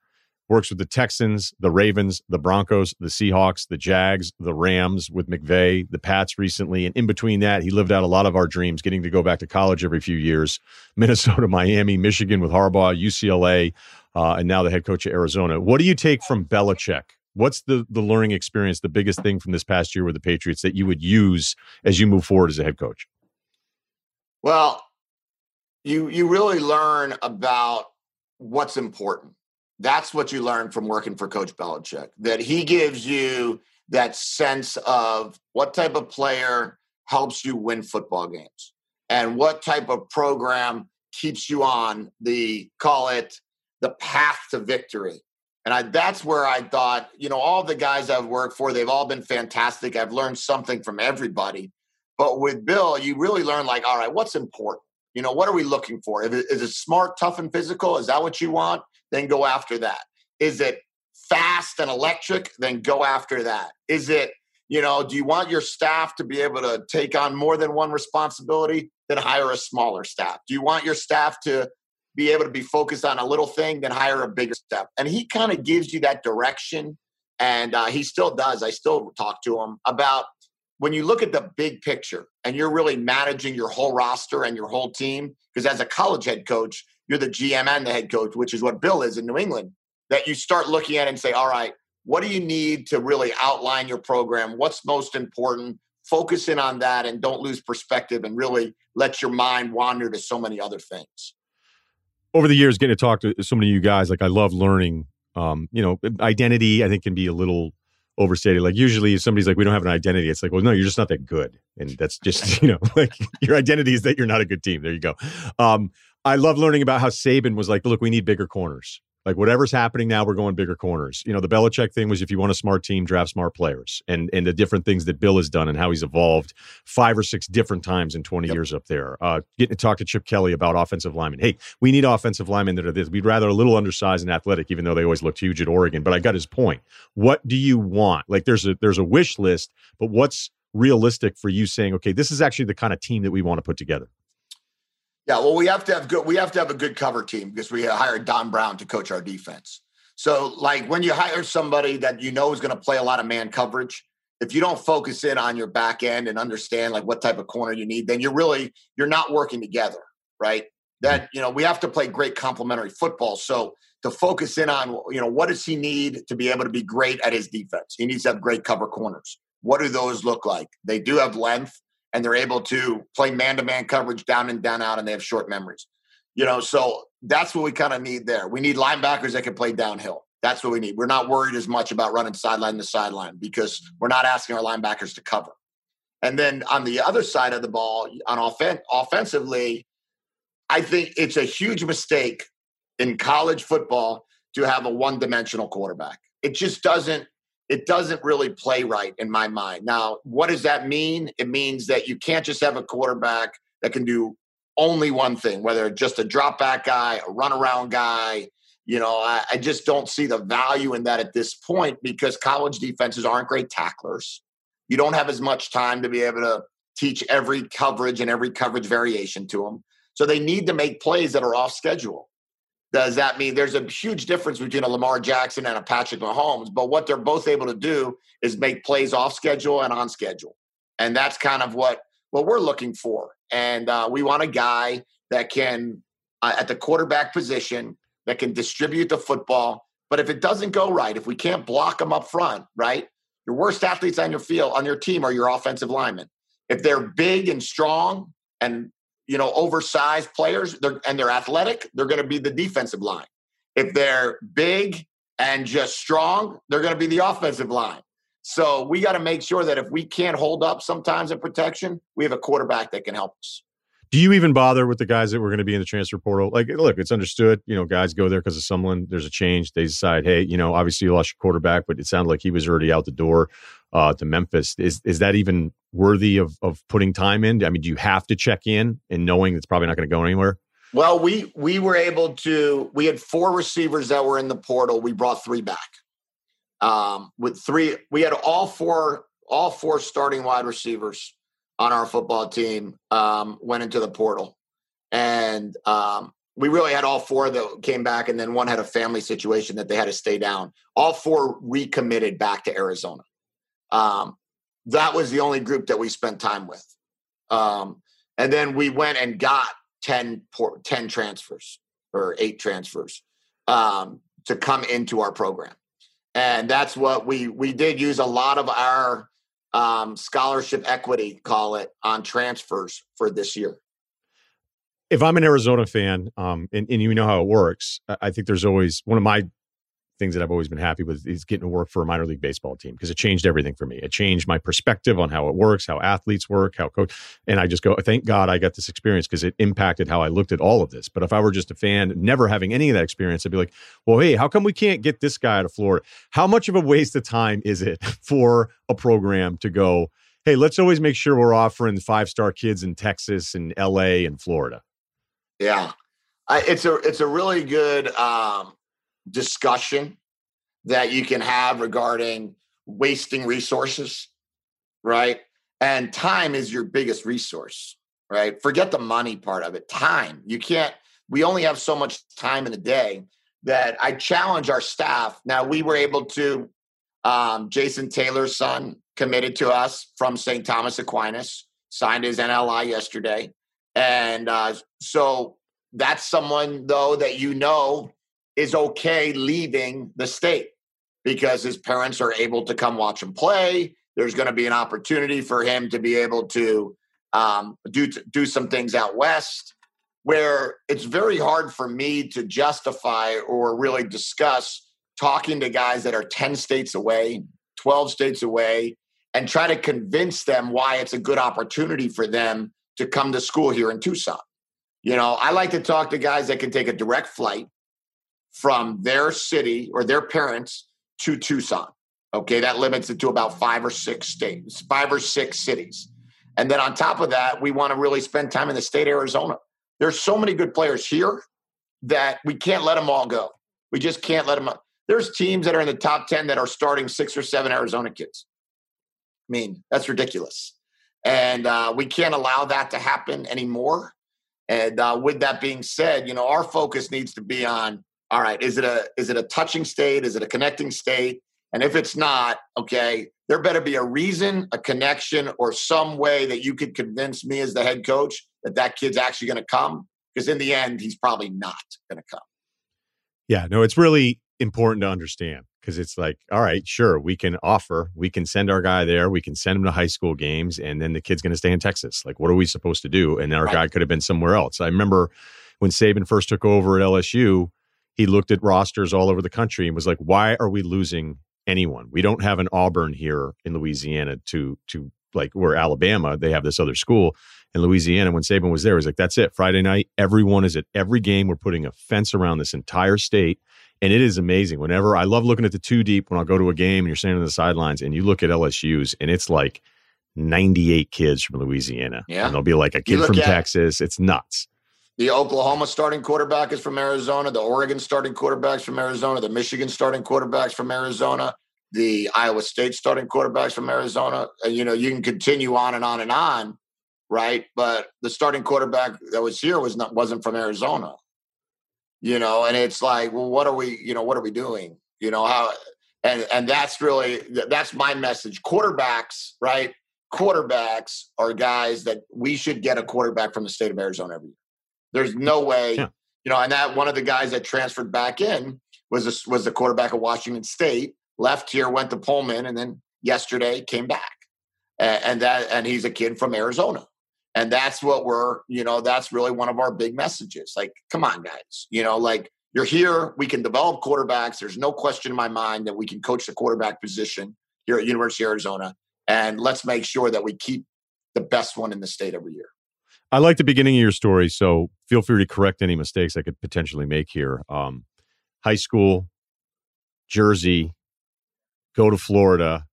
works with the Texans, the Ravens, the Broncos, the Seahawks, the Jags, the Rams with McVay, the Pats recently. And in between that, he lived out a lot of our dreams, getting to go back to college every few years Minnesota, Miami, Michigan with Harbaugh, UCLA uh, and now the head coach of Arizona. What do you take from Belichick? What's the the learning experience, the biggest thing from this past year with the Patriots that you would use as you move forward as a head coach? Well, you you really learn about what's important. That's what you learn from working for Coach Belichick. That he gives you that sense of what type of player helps you win football games and what type of program keeps you on the call it the path to victory. And I, that's where I thought, you know, all the guys I've worked for, they've all been fantastic. I've learned something from everybody. But with Bill, you really learn like, all right, what's important? You know, what are we looking for? Is it smart, tough, and physical? Is that what you want? Then go after that. Is it fast and electric? Then go after that. Is it, you know, do you want your staff to be able to take on more than one responsibility? Then hire a smaller staff. Do you want your staff to be able to be focused on a little thing? Then hire a bigger staff. And he kind of gives you that direction. And uh, he still does. I still talk to him about when you look at the big picture and you're really managing your whole roster and your whole team, because as a college head coach, you're the GM and the head coach, which is what Bill is in New England, that you start looking at and say, all right, what do you need to really outline your program? What's most important? Focus in on that and don't lose perspective and really let your mind wander to so many other things. Over the years, getting to talk to so many of you guys, like I love learning. Um, you know, identity I think can be a little overstated. Like usually, if somebody's like, "We don't have an identity," it's like, "Well, no, you're just not that good," and that's just you know, like your identity is that you're not a good team. There you go. Um, I love learning about how Saban was like, "Look, we need bigger corners." Like whatever's happening now, we're going bigger corners. You know, the Belichick thing was if you want a smart team, draft smart players, and and the different things that Bill has done and how he's evolved five or six different times in twenty yep. years up there. Uh, getting to talk to Chip Kelly about offensive linemen. Hey, we need offensive linemen that are this. We'd rather a little undersized and athletic, even though they always looked huge at Oregon. But I got his point. What do you want? Like there's a there's a wish list, but what's realistic for you saying, okay, this is actually the kind of team that we want to put together? Yeah, well, we have to have good. We have to have a good cover team because we hired Don Brown to coach our defense. So, like when you hire somebody that you know is going to play a lot of man coverage, if you don't focus in on your back end and understand like what type of corner you need, then you're really you're not working together, right? That you know we have to play great complementary football. So to focus in on you know what does he need to be able to be great at his defense? He needs to have great cover corners. What do those look like? They do have length and they're able to play man-to-man coverage down and down out and they have short memories. You know so that's what we kind of need there. We need linebackers that can play downhill. That's what we need. We're not worried as much about running sideline to sideline because we're not asking our linebackers to cover. And then on the other side of the ball on offen- offensively i think it's a huge mistake in college football to have a one-dimensional quarterback. It just doesn't it doesn't really play right in my mind. Now, what does that mean? It means that you can't just have a quarterback that can do only one thing, whether just a drop back guy, a run around guy. You know, I, I just don't see the value in that at this point because college defenses aren't great tacklers. You don't have as much time to be able to teach every coverage and every coverage variation to them. So they need to make plays that are off schedule. Does that mean there's a huge difference between a Lamar Jackson and a Patrick Mahomes? But what they're both able to do is make plays off schedule and on schedule, and that's kind of what what we're looking for. And uh, we want a guy that can uh, at the quarterback position that can distribute the football. But if it doesn't go right, if we can't block them up front, right? Your worst athletes on your field on your team are your offensive linemen. If they're big and strong and you know, oversized players they're, and they're athletic, they're going to be the defensive line. If they're big and just strong, they're going to be the offensive line. So we got to make sure that if we can't hold up sometimes in protection, we have a quarterback that can help us do you even bother with the guys that were going to be in the transfer portal? Like, look, it's understood. You know, guys go there because of someone. There's a change. They decide, hey, you know, obviously you lost your quarterback, but it sounded like he was already out the door uh, to Memphis. Is is that even worthy of of putting time in? I mean, do you have to check in and knowing it's probably not going to go anywhere? Well, we we were able to. We had four receivers that were in the portal. We brought three back. Um, with three, we had all four all four starting wide receivers on our football team um, went into the portal, and um, we really had all four that came back, and then one had a family situation that they had to stay down. All four recommitted back to Arizona. Um, that was the only group that we spent time with, um, and then we went and got 10, 10 transfers or eight transfers um, to come into our program, and that's what we we did use a lot of our um, scholarship equity, call it, on transfers for this year. If I'm an Arizona fan, um, and, and you know how it works, I think there's always one of my things that I've always been happy with is getting to work for a minor league baseball team because it changed everything for me. It changed my perspective on how it works, how athletes work, how coach. And I just go, thank God I got this experience because it impacted how I looked at all of this. But if I were just a fan, never having any of that experience, I'd be like, well, hey, how come we can't get this guy out of Florida? How much of a waste of time is it for a program to go, hey, let's always make sure we're offering five star kids in Texas and LA and Florida? Yeah. I, it's a it's a really good um, discussion that you can have regarding wasting resources. right? And time is your biggest resource, right? Forget the money part of it. Time. You can't, we only have so much time in a day that I challenge our staff. Now, we were able to, um, Jason Taylor's son committed to us from St. Thomas Aquinas, signed his NLI yesterday. And uh, so that's someone, though, that you know is okay leaving the state because his parents are able to come watch him play. There's going to be an opportunity for him to be able to um, do do some things out west, where it's very hard for me to justify or really discuss talking to guys that are 10 states away, 12 states away, and try to convince them why it's a good opportunity for them to come to school here in Tucson. You know, I like to talk to guys that can take a direct flight from their city or their parents to Tucson. Okay, that limits it to about five or six states, five or six cities. And then on top of that, we want to really spend time in the state of Arizona. There's so many good players here that we can't let them all go. We just can't let them. There's teams that are in the top 10 that are starting six or seven Arizona kids. I mean, that's ridiculous. And uh, we can't allow that to happen anymore. And uh, with that being said, you know, our focus needs to be on all right, is it a is it a touching state? Is it a connecting state? And if it's not, okay, there better be a reason, a connection, or some way that you could convince me as the head coach that that kid's actually going to come. Because in the end, he's probably not going to come. Yeah, no, it's really important to understand because it's like, all right, sure, we can offer, we can send our guy there, we can send him to high school games, and then the kid's going to stay in Texas. Like, what are we supposed to do? And our right. guy could have been somewhere else. I remember when Saban first took over at LSU, he looked at rosters all over the country and was like, why are we losing anyone? We don't have an Auburn here in Louisiana to to like where Alabama, they have this other school in Louisiana. When Saban was there, he was like, that's it. Friday night, everyone is at every game. We're putting a fence around this entire state. And it is amazing. Whenever I love looking at the two deep when I'll go to a game and you're standing on the sidelines and you look at LSU's and it's like 98 kids from Louisiana. Yeah. And they'll be like a kid from Texas. It's nuts. The Oklahoma starting quarterback is from Arizona. The Oregon starting quarterbacks from Arizona. The Michigan starting quarterbacks from Arizona. The Iowa State starting quarterbacks from Arizona. And, you know, you can continue on and on and on, right? But the starting quarterback that was here was not wasn't from Arizona. You know, and it's like, well, what are we? You know, what are we doing? You know how? And and that's really that's my message. Quarterbacks, right? Quarterbacks are guys that we should get a quarterback from the state of Arizona every year. There's no way, yeah. you know. And that one of the guys that transferred back in was a, was the quarterback of Washington State. Left here, went to Pullman, and then yesterday came back. And, and that and he's a kid from Arizona. And that's what we're, you know, that's really one of our big messages. Like, come on, guys, you know, like you're here. We can develop quarterbacks. There's no question in my mind that we can coach the quarterback position here at University of Arizona. And let's make sure that we keep the best one in the state every year. I like the beginning of your story, so feel free to correct any mistakes I could potentially make here. Um, high school, Jersey, go to Florida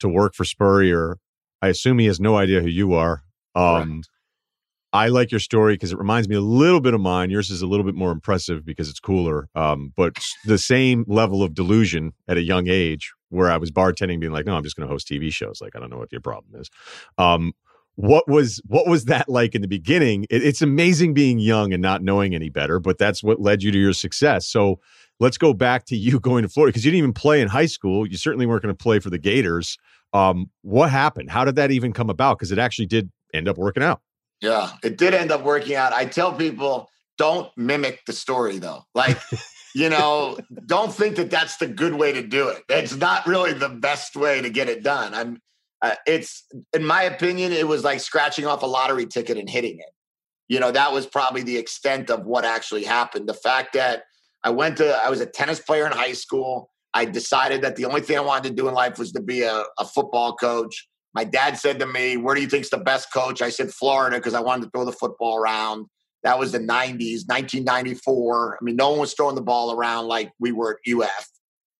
to work for Spurrier. I assume he has no idea who you are. Um, I like your story because it reminds me a little bit of mine. Yours is a little bit more impressive because it's cooler, um, but the same level of delusion at a young age where I was bartending, being like, "No, I'm just going to host TV shows." Like, I don't know what your problem is. Um, what was what was that like in the beginning? It, it's amazing being young and not knowing any better but that's what led you to your success. So let's go back to you going to florida because you didn't even play in high school. You certainly weren't going to play for the gators. Um, what happened? How did that even come about? Because it actually did end up working out. Yeah it did end up working out. I tell people don't mimic the story though. Like you know don't think that that's the good way to do it. It's not really the best way to get it done. I'm uh, it's in my opinion it was like scratching off a lottery ticket and hitting it. You know that was probably the extent of what actually happened. The fact that i went to i was a tennis player in high school. I decided that the only thing i wanted to do in life was to be a, a football coach. My dad said to me where do you think's the best coach? I said florida because i wanted to throw the football around. That was the 90s 1994 i mean no one was throwing the ball around like we were at uf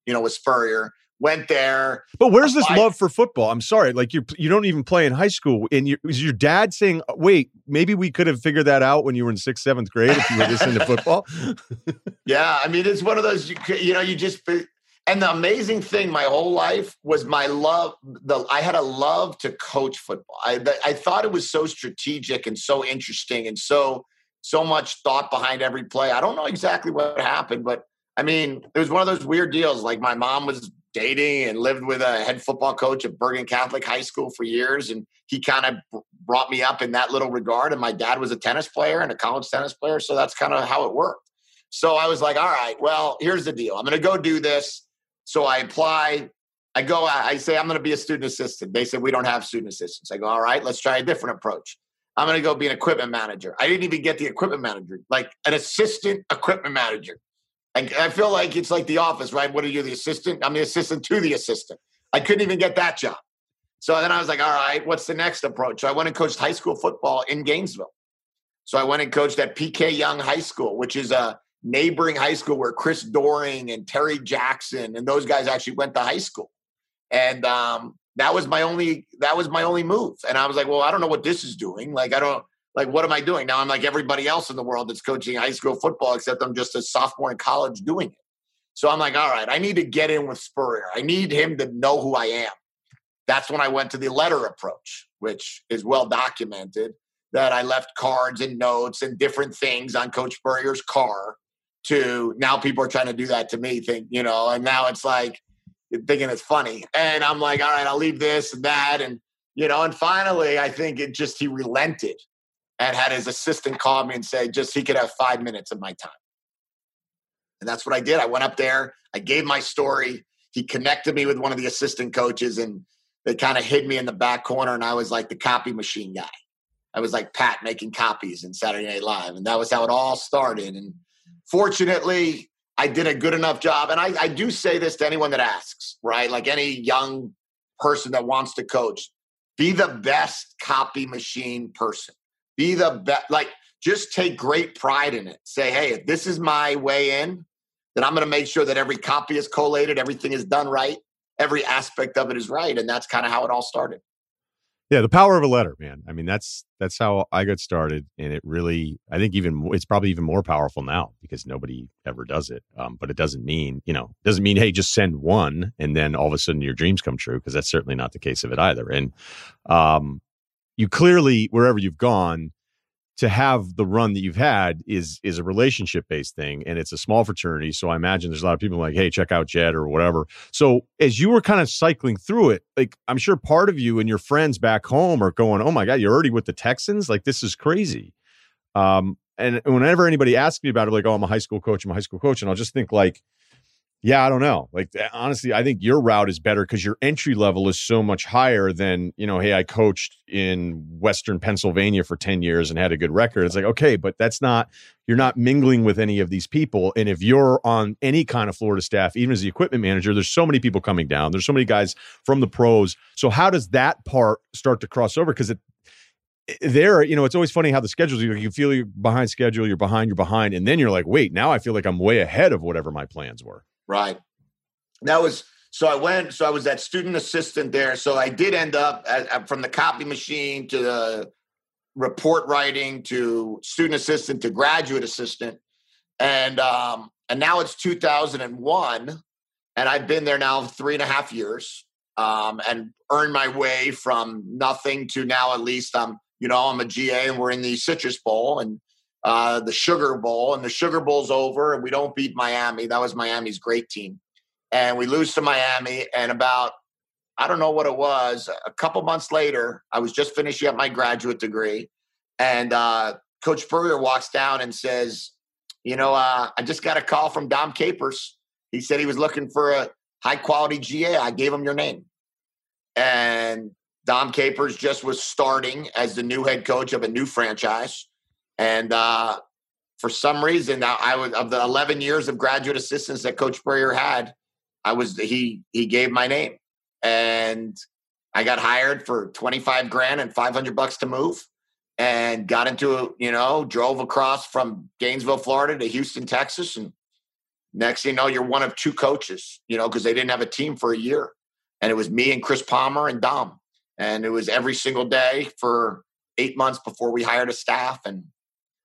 you know with spurrier went there. But where's this love for football? I'm sorry, like you you don't even play in high school, and you, is your dad saying, uh, "Wait, maybe we could have figured that out when you were in sixth, seventh grade if you were this into football"? yeah, I mean, it's one of those you, you know you just And the amazing thing my whole life was my love. The I had a love to coach football. I I thought it was so strategic and so interesting and so so much thought behind every play. I don't know exactly what happened, but I mean, it was one of those weird deals. Like my mom was dating and lived with a head football coach at Bergen Catholic High School for years, and he kind of brought me up in that little regard. And my dad was a tennis player and a college tennis player, so that's kind of how it worked. So I was like, all right, well, here's the deal. I'm going to go do this. So I apply. I go, I say, I'm going to be a student assistant. They said, we don't have student assistants. I go, all right, let's try a different approach. I'm going to go be an equipment manager. I didn't even get the equipment manager, like an assistant equipment manager. I, I feel like it's like the office, right? What are you, the assistant? I'm the assistant to the assistant. I couldn't even get that job. So then I was like, all right, what's the next approach? So I went and coached high school football in Gainesville. So I went and coached at PK Yonge High School, which is a neighboring high school where Chris Doering and Terry Jackson and those guys actually went to high school. And um, that was my only that was my only move. And I was like, well, I don't know what this is doing. Like, I don't like what am I doing? Now I'm like everybody else in the world that's coaching high school football, except I'm just a sophomore in college doing it. So I'm like, all right, I need to get in with Spurrier. I need him to know who I am. That's when I went to the letter approach, which is well documented that I left cards and notes and different things on Coach Spurrier's car to now people are trying to do that to me, think, you know, and now it's like thinking it's funny. And I'm like, all right, I'll leave this and that. And, you know, and finally I think it just he relented and had his assistant call me and say just he could have five minutes of my time. And that's what I did. I went up there, I gave my story. He connected me with one of the assistant coaches and they kind of hid me in the back corner and I was like the copy machine guy. I was like Pat making copies in Saturday Night Live. And that was how it all started. And fortunately, I did a good enough job. And I, I do say this to anyone that asks, right? Like any young person that wants to coach, be the best copy machine person. Be the best. Like, just take great pride in it. Say, hey, if this is my way in, then I'm going to make sure that every copy is collated, everything is done right, every aspect of it is right. And that's kind of how it all started. Yeah, the power of a letter, man. I mean, that's that's how I got started, and it really, I think, even it's probably even more powerful now because nobody ever does it. Um, but it doesn't mean, you know, doesn't mean, hey, just send one, and then all of a sudden your dreams come true because that's certainly not the case of it either. And um, you clearly, wherever you've gone, to have the run that you've had is is a relationship based thing and it's a small fraternity so i imagine there's a lot of people like hey check out jed or whatever. So as you were kind of cycling through it like i'm sure part of you and your friends back home are going oh my god you're already with the texans? Like this is crazy. Um and whenever anybody asks me about it like oh i'm a high school coach i'm a high school coach and i'll just think like yeah, I don't know. Like eh, honestly, I think your route is better because your entry level is so much higher than you know. Hey, I coached in Western Pennsylvania for ten years and had a good record. It's like okay, but that's not. You're not mingling with any of these people. And if you're on any kind of Florida staff, even as the equipment manager, there's so many people coming down. There's so many guys from the pros. So how does that part start to cross over? Because it eh, there, you know, it's always funny how the schedules you, you feel you're behind schedule, you're behind, you're behind, and then you're like, wait, now I feel like I'm way ahead of whatever my plans were. Right. That was so I went. So I was that student assistant there. So I did end up at, from the copy machine to the report writing to student assistant to graduate assistant, and um, and now it's 2001, and I've been there now three and a half years, um, and earned my way from nothing to now at least I'm you know I'm a GA and we're in the Citrus Bowl and uh, the Sugar Bowl, and the Sugar Bowl's over, and we don't beat Miami. That was Miami's great team, and we lose to Miami. And about I don't know what it was. A couple months later, I was just finishing up my graduate degree, and uh, Coach Spurrier walks down and says, "You know, uh, I just got a call from Dom Capers. He said he was looking for a high quality GA. I gave him your name." And Dom Capers just was starting as the new head coach of a new franchise and uh, for some reason, I was of the 11 years of graduate assistants that Coach Spurrier had, I was he he gave my name, and I got hired for 25 grand and 500 bucks to move, and got into you know drove across from Gainesville, Florida to Houston, Texas, and next thing you know, you're one of two coaches, you know, because they didn't have a team for a year, and it was me and Chris Palmer and Dom, and it was every single day for eight months before we hired a staff. And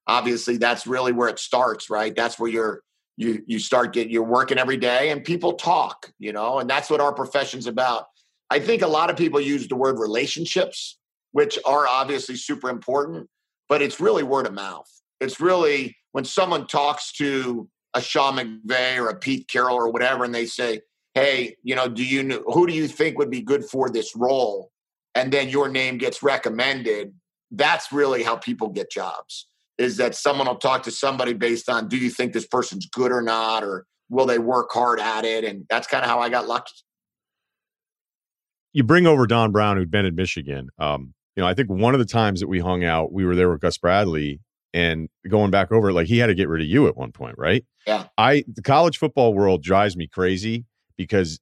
obviously that's really where it starts, right? That's where you're you you start getting you're working every day and people talk you know and that's what our profession's about. I think a lot of people use the word relationships which are obviously super important but it's really word of mouth. It's really when someone talks to a sean mcvay or a pete carroll or whatever and they say hey you know do you know who do you think would be good for this role? and then your name gets recommended that's really how people get jobs is that someone will talk to somebody based on do you think this person's good or not? Or will they work hard at it? And that's kind of how i got lucky. You bring over don brown who'd been in michigan. Um, you know i think one of the times that we hung out we were there with gus bradley and going back over like he had to get rid of you at one point right? Yeah. I the college football world drives me crazy because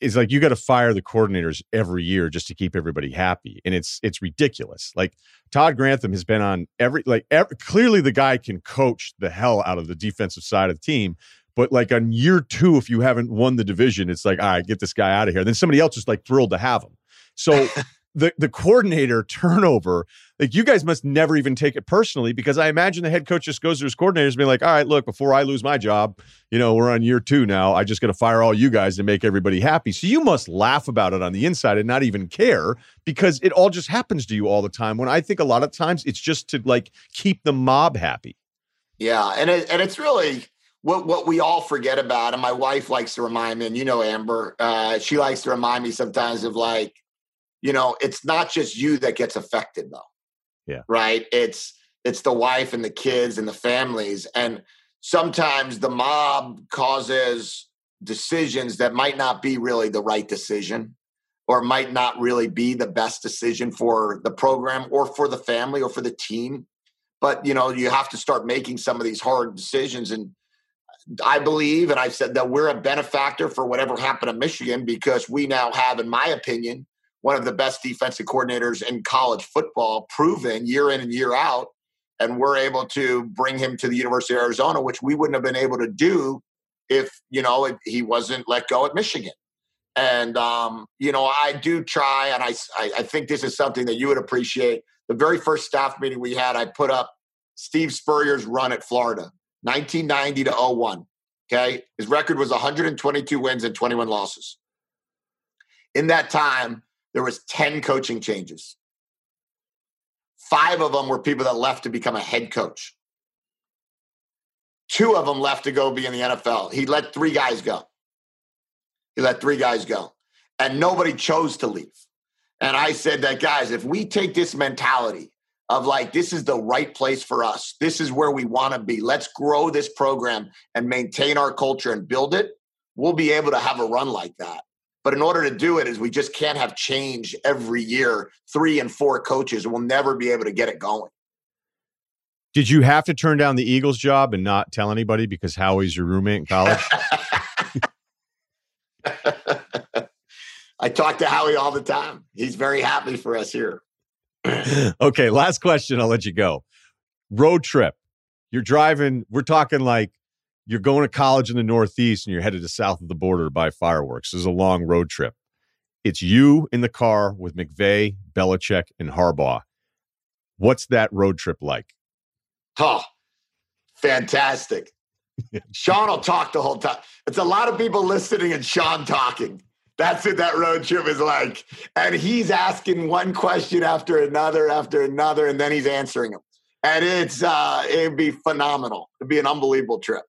it's like you got to fire the coordinators every year just to keep everybody happy and it's it's ridiculous. Like todd grantham has been on every like every, clearly the guy can coach the hell out of the defensive side of the team but like on year two if you haven't won the division it's like all right get this guy out of here. Then somebody else is like thrilled to have him. So the the coordinator turnover, like you guys must never even take it personally because I imagine the head coach just goes to his coordinators and be like, all right, look, before I lose my job, you know, we're on year two now. I just got to fire all you guys to make everybody happy. So you must laugh about it on the inside and not even care because it all just happens to you all the time. When I think a lot of times it's just to like keep the mob happy. Yeah, and it, and it's really what what we all forget about. And my wife likes to remind me, and you know, Amber, uh, she likes to remind me sometimes of like you know, it's not just you that gets affected though. Yeah. Right. It's it's the wife and the kids and the families. And sometimes the mob causes decisions that might not be really the right decision or might not really be the best decision for the program or for the family or for the team. But you know, you have to start making some of these hard decisions. And I believe, and I've said that we're a benefactor for whatever happened to Michigan because we now have, in my opinion, one of the best defensive coordinators in college football, proven year in and year out. And we're able to bring him to the University of Arizona, which we wouldn't have been able to do if, you know, if he wasn't let go at Michigan. And, um, you know, I do try, and I, I think this is something that you would appreciate. The very first staff meeting we had, I put up Steve Spurrier's run at Florida, 1990 to 01. Okay. His record was 122 wins and 21 losses. In that time, there was 10 coaching changes. Five of them were people that left to become a head coach. Two of them left to go be in the NFL. He let three guys go. He let three guys go. And nobody chose to leave. And I said that, guys, if we take this mentality of like, this is the right place for us, this is where we want to be, let's grow this program and maintain our culture and build it, we'll be able to have a run like that. But in order to do it, is we just can't have change every year, three and four coaches. We'll never be able to get it going. Did you have to turn down the Eagles job and not tell anybody because Howie's your roommate in college? I talk to Howie all the time. He's very happy for us here. okay, last question. I'll let you go. Road trip. You're driving, we're talking like you're going to college in the Northeast and you're headed to south of the border to buy fireworks. This is a long road trip. It's you in the car with McVay, Belichick, and Harbaugh. What's that road trip like? Oh, fantastic. Sean will talk the whole time. It's a lot of people listening and Sean talking. That's what that road trip is like. And he's asking one question after another, after another, and then he's answering them. And it's uh it'd be phenomenal. It'd be an unbelievable trip.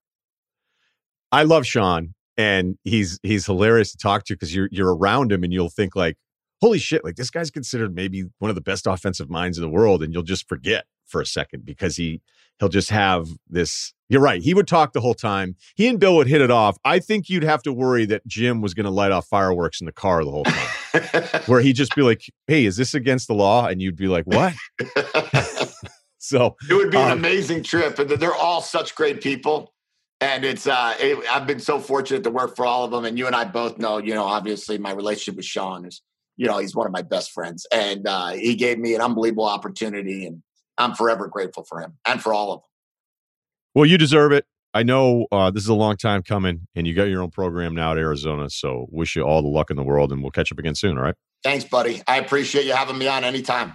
I love Sean and he's he's hilarious to talk to because you're you're around him and you'll think like, holy shit, like this guy's considered maybe one of the best offensive minds in the world, and you'll just forget for a second because he he'll just have this. You're right. He would talk the whole time. He and Bill would hit it off. I think you'd have to worry that Jim was going to light off fireworks in the car the whole time, where he'd just be like, "Hey, is this against the law?" And you'd be like, "What?" so it would be um, an amazing trip, and they're all such great people and it's uh it, i've been so fortunate to work for all of them and you and i both know you know obviously my relationship with sean is you know he's one of my best friends. And uh he gave me an unbelievable opportunity and i'm forever grateful for him and for all of them well you deserve it. I know uh this is a long time coming and you got your own program now at arizona so wish you all the luck in the world and we'll catch up again soon all right? Thanks buddy. I appreciate you having me on anytime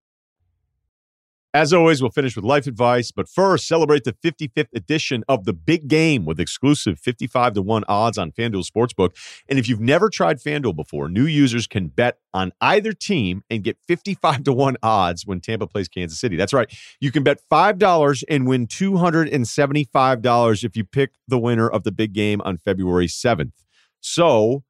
As always, we'll finish with life advice, but first, celebrate the 55th edition of the big game with exclusive 55 to 1 odds on FanDuel Sportsbook. And if you've never tried FanDuel before, new users can bet on either team and get 55 to 1 odds when Tampa plays Kansas City. That's right. You can bet $5 and win $275 if you pick the winner of the big game on February 7th. So,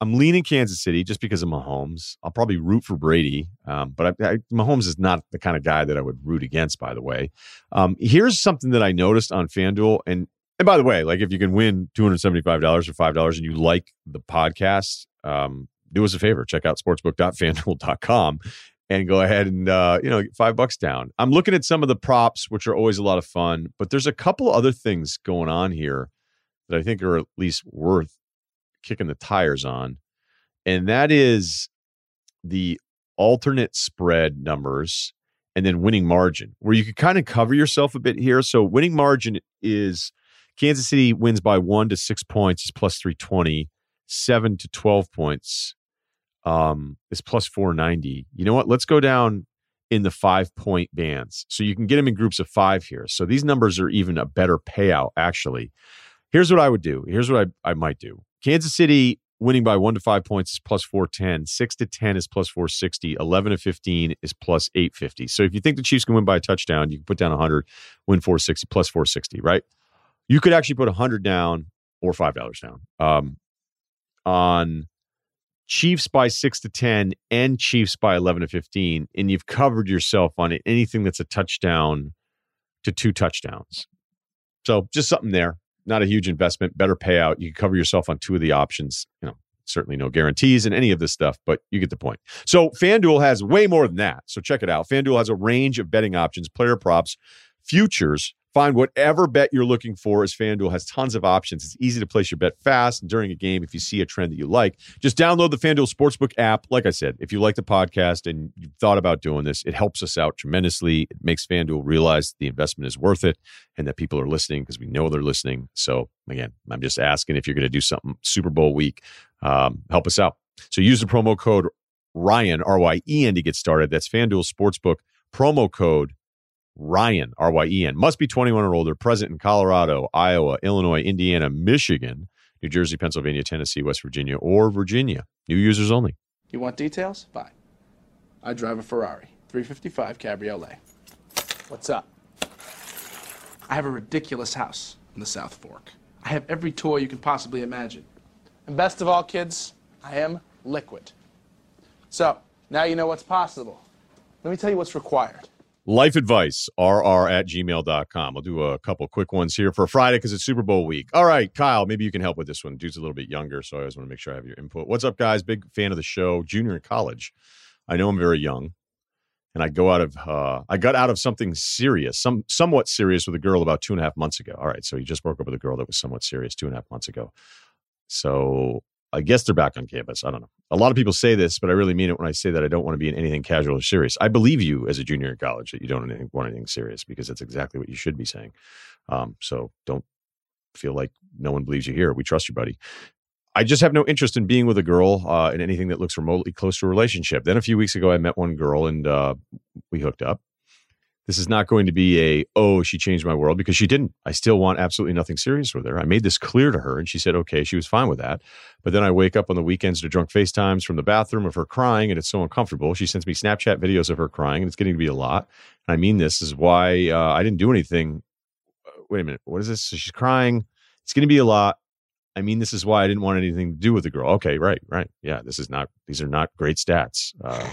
I'm leaning Kansas City just because of Mahomes. I'll probably root for Brady, um, but I, I, Mahomes is not the kind of guy that I would root against. By the way, um, here's something that I noticed on FanDuel, and and by the way, like if you can win two hundred seventy five dollars or five dollars, and you like the podcast, um, do us a favor, check out sportsbook.fanduel.com and go ahead and uh, you know five bucks down. I'm looking at some of the props, which are always a lot of fun, but there's a couple other things going on here that I think are at least worth kicking the tires on, and that is the alternate spread numbers and then winning margin, where you could kind of cover yourself a bit here. So winning margin is Kansas City wins by one to six points is plus 320, seven to 12 points um, is plus 490. You know what? Let's go down in the five point bands. So you can get them in groups of five here. So these numbers are even a better payout, actually. Here's what I would do. Here's what I, I might do. Kansas City winning by one to five points is plus 410. Six to 10 is plus 460. 11 to 15 is plus 850. So if you think the Chiefs can win by a touchdown, you can put down 100, win 460, plus 460, right? You could actually put 100 down or $5 down um, on Chiefs by 6 to 10 and Chiefs by 11 to 15. And you've covered yourself on anything that's a touchdown to two touchdowns. So just something there not a huge investment, better payout. You can cover yourself on two of the options. You know, certainly no guarantees in any of this stuff, but you get the point. So FanDuel has way more than that. So check it out. FanDuel has a range of betting options, player props, futures, Find whatever bet you're looking for as FanDuel has tons of options. It's easy to place your bet fast and during a game if you see a trend that you like. Just download the FanDuel Sportsbook app. Like I said, if you like the podcast and you've thought about doing this, it helps us out tremendously. It makes FanDuel realize the investment is worth it and that people are listening because we know they're listening. So, again, I'm just asking if you're going to do something Super Bowl week, um, help us out. So use the promo code Ryen, R Y E N, to get started. That's FanDuel Sportsbook promo code Ryen, R Y E N, must be 21 or older, present in Colorado, Iowa, Illinois, Indiana, Michigan, New Jersey, Pennsylvania, Tennessee, West Virginia, or Virginia. New users only. You want details? Fine. I drive a Ferrari, 355 Cabriolet. What's up? I have a ridiculous house in the South Fork. I have every toy you can possibly imagine. And best of all, kids, I am liquid. So, now you know what's possible. Let me tell you what's required. Life advice, rr at gmail.com. I'll do a couple quick ones here for Friday because it's Super Bowl week. All right, Kyle, maybe you can help with this one. Dude's a little bit younger, so I always want to make sure I have your input. What's up, guys? Big fan of the show, junior in college. I know I'm very young, and I go out of uh, I got out of something serious, some somewhat serious with a girl about two and a half months ago. All right, so you just broke up with a girl that was somewhat serious two and a half months ago. So I guess they're back on campus. I don't know. A lot of people say this, but I really mean it when I say that I don't want to be in anything casual or serious. I believe you as a junior in college that you don't want anything serious because that's exactly what you should be saying. Um, so don't feel like no one believes you here. We trust you, buddy. I just have no interest in being with a girl uh, in anything that looks remotely close to a relationship. Then a few weeks ago, I met one girl and uh, we hooked up. This is not going to be a, oh, she changed my world because she didn't. I still want absolutely nothing serious with her. I made this clear to her and she said, okay, she was fine with that. But then I wake up on the weekends to drunk FaceTimes from the bathroom of her crying and it's so uncomfortable. She sends me Snapchat videos of her crying and it's getting to be a lot. And I mean, this is why uh, I didn't do anything. Uh, wait a minute. What is this? So she's crying. It's going to be a lot. I mean, this is why I didn't want anything to do with the girl. Okay, right, right. Yeah, this is not, these are not great stats. Uh,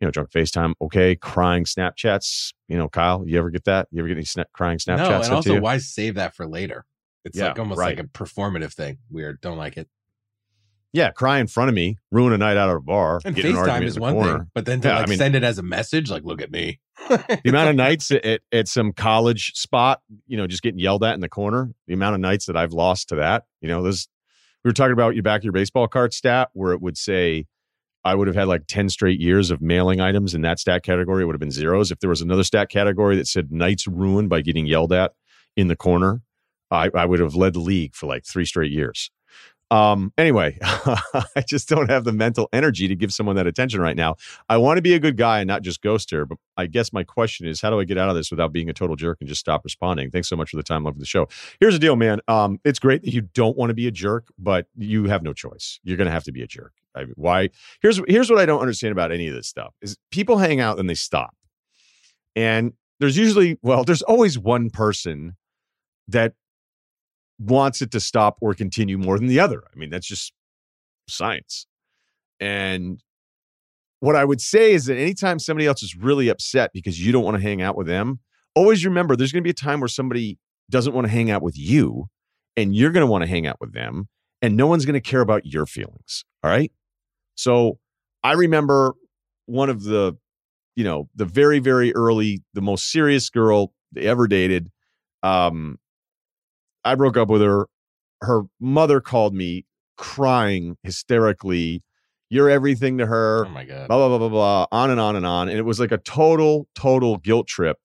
you know, drunk FaceTime, okay, crying Snapchats. You know, Kyle, you ever get that? You ever get any sna- crying Snapchats? No, and also, why save that for later? It's yeah, like almost right. like a performative thing. Weird. Don't like it. Yeah, cry in front of me, ruin a night out at a bar, And in an FaceTime is one corner. thing, but then to Yeah, I like mean- send it as a message, like, look at me. the amount of nights at, at, at some college spot, you know, just getting yelled at in the corner, the amount of nights that I've lost to that, you know, this, we were talking about your back of your baseball card stat where it would say, I would have had like 10 straight years of mailing items in that stat category. It would have been zeros. If there was another stat category that said nights ruined by getting yelled at in the corner, I, I would have led the league for like three straight years. Um, anyway, I just don't have the mental energy to give someone that attention right now. I want to be a good guy and not just ghost her. But I guess my question is, how do I get out of this without being a total jerk and just stop responding? Thanks so much for the time, love the show. Here's the deal, man. Um, it's great that you don't want to be a jerk, but you have no choice. You're going to have to be a jerk. I, why? Here's here's what I don't understand about any of this stuff: is people hang out and they stop, and there's usually well, there's always one person that wants it to stop or continue more than the other. I mean, that's just science. And what I would say is that anytime somebody else is really upset because you don't want to hang out with them, always remember there's going to be a time where somebody doesn't want to hang out with you and you're going to want to hang out with them and no one's going to care about your feelings. All right. So I remember one of the, you know, the very, very early, the most serious girl they ever dated. Um, I broke up with her. Her mother called me crying hysterically. You're everything to her Oh my god. blah blah blah blah blah on and on and on and it was like a total total guilt trip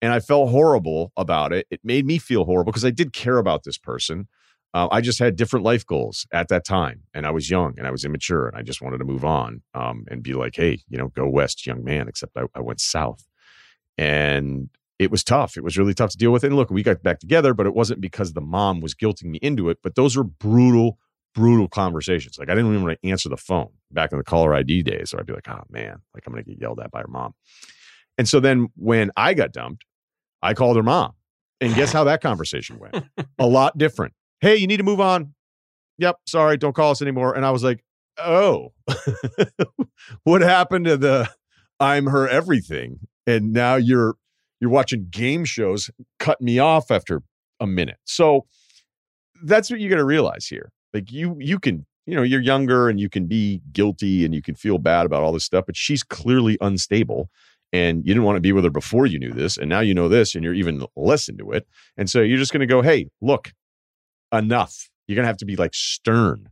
and i felt horrible about it it made me feel horrible because i did care about this person uh, i just had different life goals at that time and i was young and i was immature and i just wanted to move on um, and be like hey you know go west young man except I, I went south and it was tough it was really tough to deal with and look we got back together but it wasn't because the mom was guilting me into it but those were brutal brutal conversations. Like I didn't even want to answer the phone back in the caller ID days. So I'd be like, oh man, like I'm gonna get yelled at by her mom. And so then when I got dumped, I called her mom. And guess how that conversation went? A lot different. Hey, you need to move on. Yep, sorry, don't call us anymore. And I was like, oh, what happened to the I'm her everything? And now you're you're watching game shows cut me off after a minute. So that's what you got to realize here. Like you you can, you know, you're younger and you can be guilty and you can feel bad about all this stuff, but she's clearly unstable and you didn't want to be with her before you knew this and now you know this and you're even less into it. And so you're just going to go, "Hey, look, enough." You're going to have to be like stern.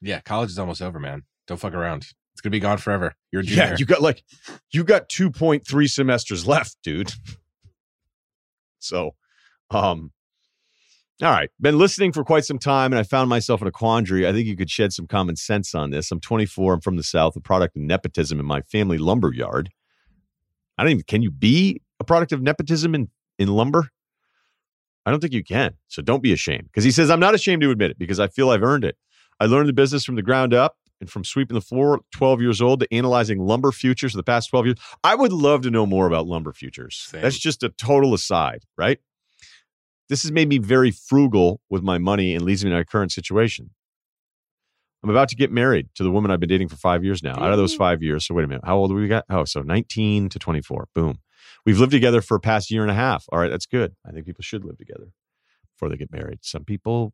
Yeah, college is almost over, man. Don't fuck around. It's gonna be gone forever. You're. Yeah, you got like you got 2.3 semesters left, dude. so, um all right, been listening for quite some time and I found myself in a quandary. I think you could shed some common sense on this. I'm 24, I'm from the south, a product of nepotism in my family lumber yard. I don't even can you be a product of nepotism in in lumber? I don't think you can. So don't be ashamed. Because he says, I'm not ashamed to admit it because I feel I've earned it. I learned the business from the ground up and from sweeping the floor 12 years old to analyzing lumber futures for the past 12 years. I would love to know more about lumber futures. Same. That's just a total aside, right? This has made me very frugal with my money and leaves me in my current situation. I'm about to get married to the woman I've been dating for five years now. Out of those five years, so wait a minute, how old we got? Oh, so 19 to 24. Boom. We've lived together for a past year and a half. All right, that's good. I think people should live together before they get married. Some people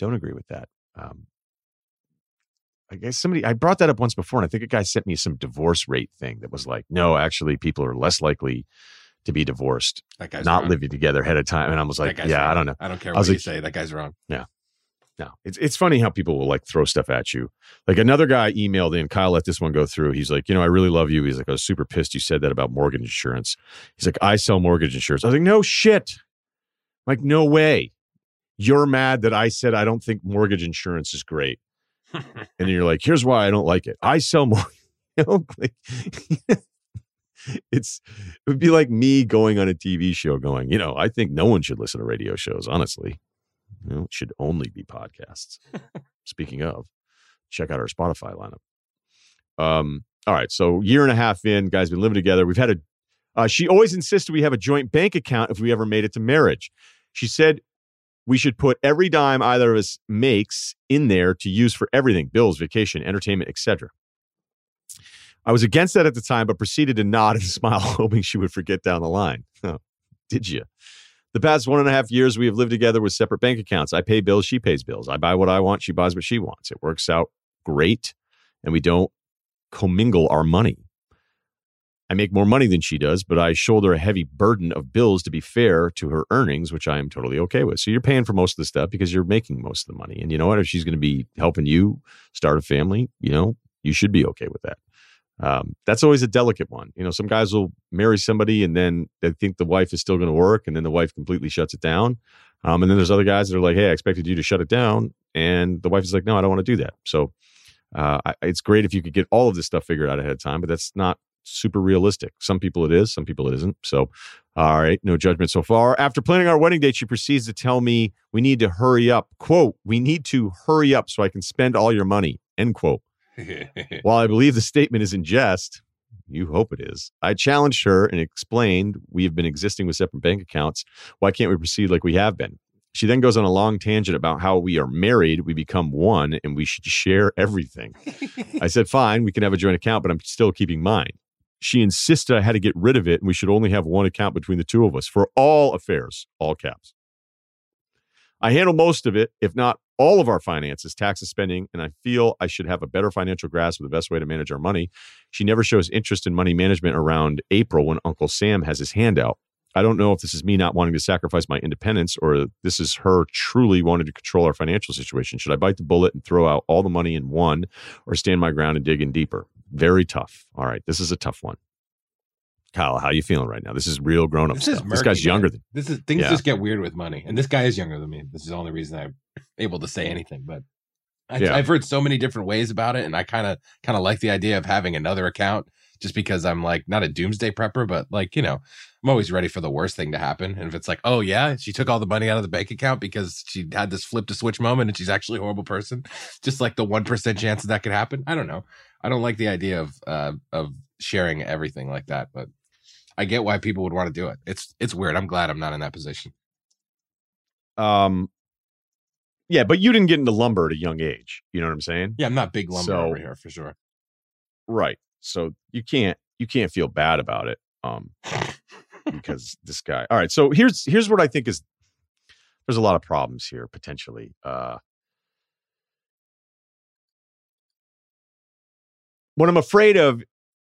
don't agree with that. Um, I guess somebody I brought that up once before, and I think a guy sent me some divorce rate thing that was like, no, actually, people are less likely to be divorced, that guy's not wrong. living together ahead of time. And I was like, yeah, wrong. I don't know. I don't care I what was you say. That guy's wrong. Yeah. No, it's it's funny how people will like throw stuff at you. Like another guy emailed in, Kyle let this one go through. He's like, you know, I really love you. He's like, I was super pissed you said that about mortgage insurance. He's like, I sell mortgage insurance. I was like, no shit. Like, no way. You're mad that I said I don't think mortgage insurance is great. And you're like, here's why I don't like it. I sell more. You know, like, it's it would be like me going on a TV show going, you know, I think no one should listen to radio shows, honestly. You know, it should only be podcasts. Speaking of, check out our Spotify lineup. Um, all right, so year and a half in, guys, been living together. We've had a. Uh, she always insisted we have a joint bank account if we ever made it to marriage. She said we should put every dime either of us makes in there to use for everything: bills, vacation, entertainment, etc. I was against that at the time, but proceeded to nod and smile, hoping she would forget down the line. Did you? The past one and a half years, we have lived together with separate bank accounts. I pay bills, she pays bills. I buy what I want, she buys what she wants. It works out great and we don't commingle our money. I make more money than she does, but I shoulder a heavy burden of bills to be fair to her earnings, which I am totally okay with. So you're paying for most of the stuff because you're making most of the money. And you know what? If she's going to be helping you start a family, you know, you should be okay with that. Um, that's always a delicate one. You know, some guys will marry somebody and then they think the wife is still going to work, and then the wife completely shuts it down. Um, and then there's other guys that are like, "Hey, I expected you to shut it down," and the wife is like, "No, I don't want to do that." So uh, it's great if you could get all of this stuff figured out ahead of time, but that's not super realistic. Some people it is, some people it isn't. So, all right, no judgment so far. After planning our wedding date, she proceeds to tell me we need to hurry up. Quote, we need to hurry up so I can spend all your money. End quote. While I believe the statement is in jest, you hope it is. I challenged her and explained we have been existing with separate bank accounts. Why can't we proceed like we have been? She then goes on a long tangent about how we are married, we become one, and we should share everything. I said, fine, we can have a joint account, but I'm still keeping mine. She insisted I had to get rid of it and we should only have one account between the two of us for all affairs, all caps. I handle most of it, if not all of our finances, taxes, spending, and I feel I should have a better financial grasp of the best way to manage our money. She never shows interest in money management around April when Uncle Sam has his hand out. I don't know if this is me not wanting to sacrifice my independence or this is her truly wanting to control our financial situation. Should I bite the bullet and throw out all the money in one or stand my ground and dig in deeper? Very tough. All right, this is a tough one. Kyle, how you feeling right now? This is real grown up This stuff. is this murky, guy's younger man. than This is things Yeah. just get weird with money, and this guy is younger than me. This is the only reason I'm able to say anything. But I, Yeah. I've heard so many different ways about it, and I kind of kind of like the idea of having another account, just because I'm like not a doomsday prepper, but like you know, I'm always ready for the worst thing to happen. And if it's like, oh yeah, she took all the money out of the bank account because she had this flip to switch moment, and she's actually a horrible person, just like the one percent chance that that could happen. I don't know. I don't like the idea of uh, of sharing everything like that, but I get why people would want to do it. It's it's weird. I'm glad I'm not in that position. um yeah, but you didn't get into lumber at a young age. You know what I'm saying? Yeah, I'm not big lumber So- over here for sure. Right. So you can't you can't feel bad about it. Um because this guy. All right. So here's here's what I think is there's a lot of problems here potentially. Uh what I'm afraid of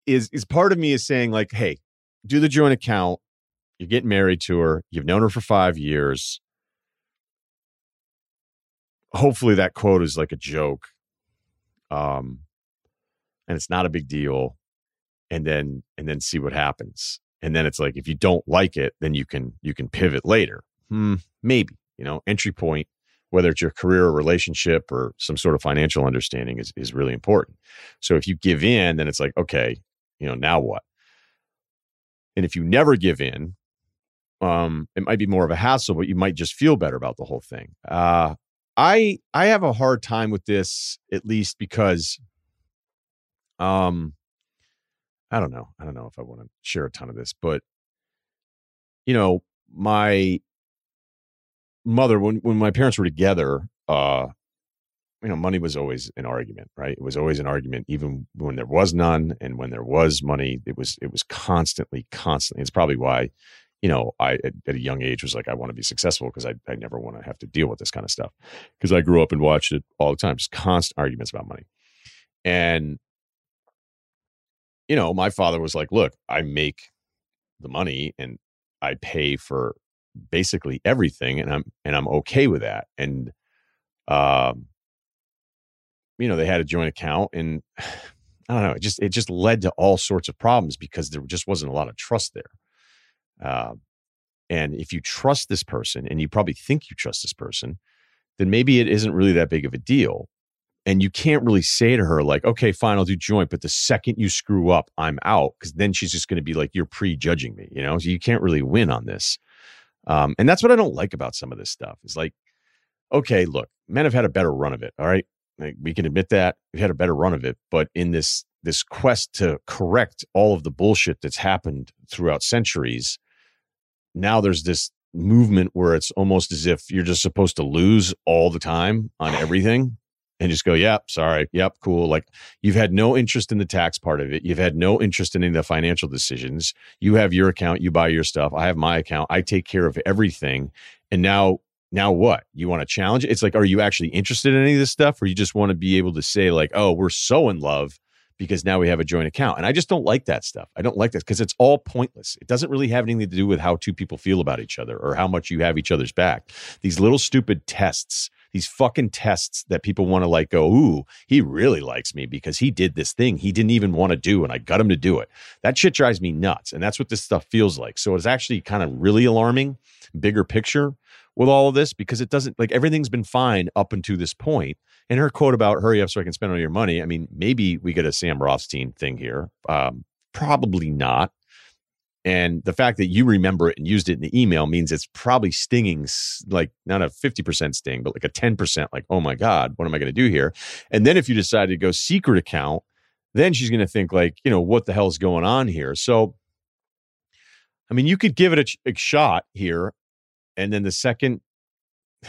is is part of me is saying like, hey, do the joint account. You're getting married to her. You've known her for five years. Hopefully that quote is like a joke. Um and it's not a big deal. And then and then see what happens. And then it's like if you don't like it, then you can you can pivot later. Hmm, maybe. You know, entry point, whether it's your career or relationship or some sort of financial understanding is is really important. So if you give in, then it's like, okay, you know, now what? And if you never give in, um, it might be more of a hassle, but you might just feel better about the whole thing. Uh, I I have a hard time with this, at least because, um, I don't know, I don't know if I want to share a ton of this, but you know, my mother when when my parents were together, uh, you know, money was always an argument, right? It was always an argument, even when there was none, and when there was money, it was it was constantly, constantly. It's probably why, you know, I at, at a young age was like, I want to be successful because I I never want to have to deal with this kind of stuff because I grew up and watched it all the time, just constant arguments about money, and you know, my father was like, look, I make the money and I pay for basically everything, and I'm and I'm okay with that, and um you know they had a joint account and i don't know it just it just led to all sorts of problems because there just wasn't a lot of trust there. Uh, and if you trust this person and you probably think you trust this person then maybe it isn't really that big of a deal and you can't really say to her like okay fine i'll do joint but the second you screw up i'm out because then she's just going to be like you're prejudging me you know? So you can't really win on this um, and that's what i don't like about some of this stuff is like okay look men have had a better run of it all right? Like, we can admit that we've had a better run of it but in this this quest to correct all of the bullshit that's happened throughout centuries now there's this movement where it's almost as if you're just supposed to lose all the time on everything and just go yep sorry yep cool like you've had no interest in the tax part of it you've had no interest in any of the financial decisions you have your account you buy your stuff i have my account i take care of everything and now now what? You want to challenge it? It's like, are you actually interested in any of this stuff, or you just want to be able to say like, oh, we're so in love because now we have a joint account. And I just don't like that stuff. I don't like that because it's all pointless. It doesn't really have anything to do with how two people feel about each other or how much you have each other's back. These little stupid tests, these fucking tests that people want to like go, ooh, he really likes me because he did this thing he didn't even want to do and I got him to do it. That shit drives me nuts. And that's what this stuff feels like. So it's actually kind of really alarming, bigger picture with all of this because it doesn't like everything's been fine up until this point. and her quote about hurry up so I can spend all your money. I mean, maybe we get a Sam Rothstein thing here. Um, probably not. And the fact that you remember it and used it in the email means it's probably stinging, like not a 50% sting, but like a 10%, like, oh my God, what am I going to do here? And then if you decide to go secret account, then she's going to think, like, you know, what the hell's going on here? So, I mean, you could give it a, a shot here. And then the second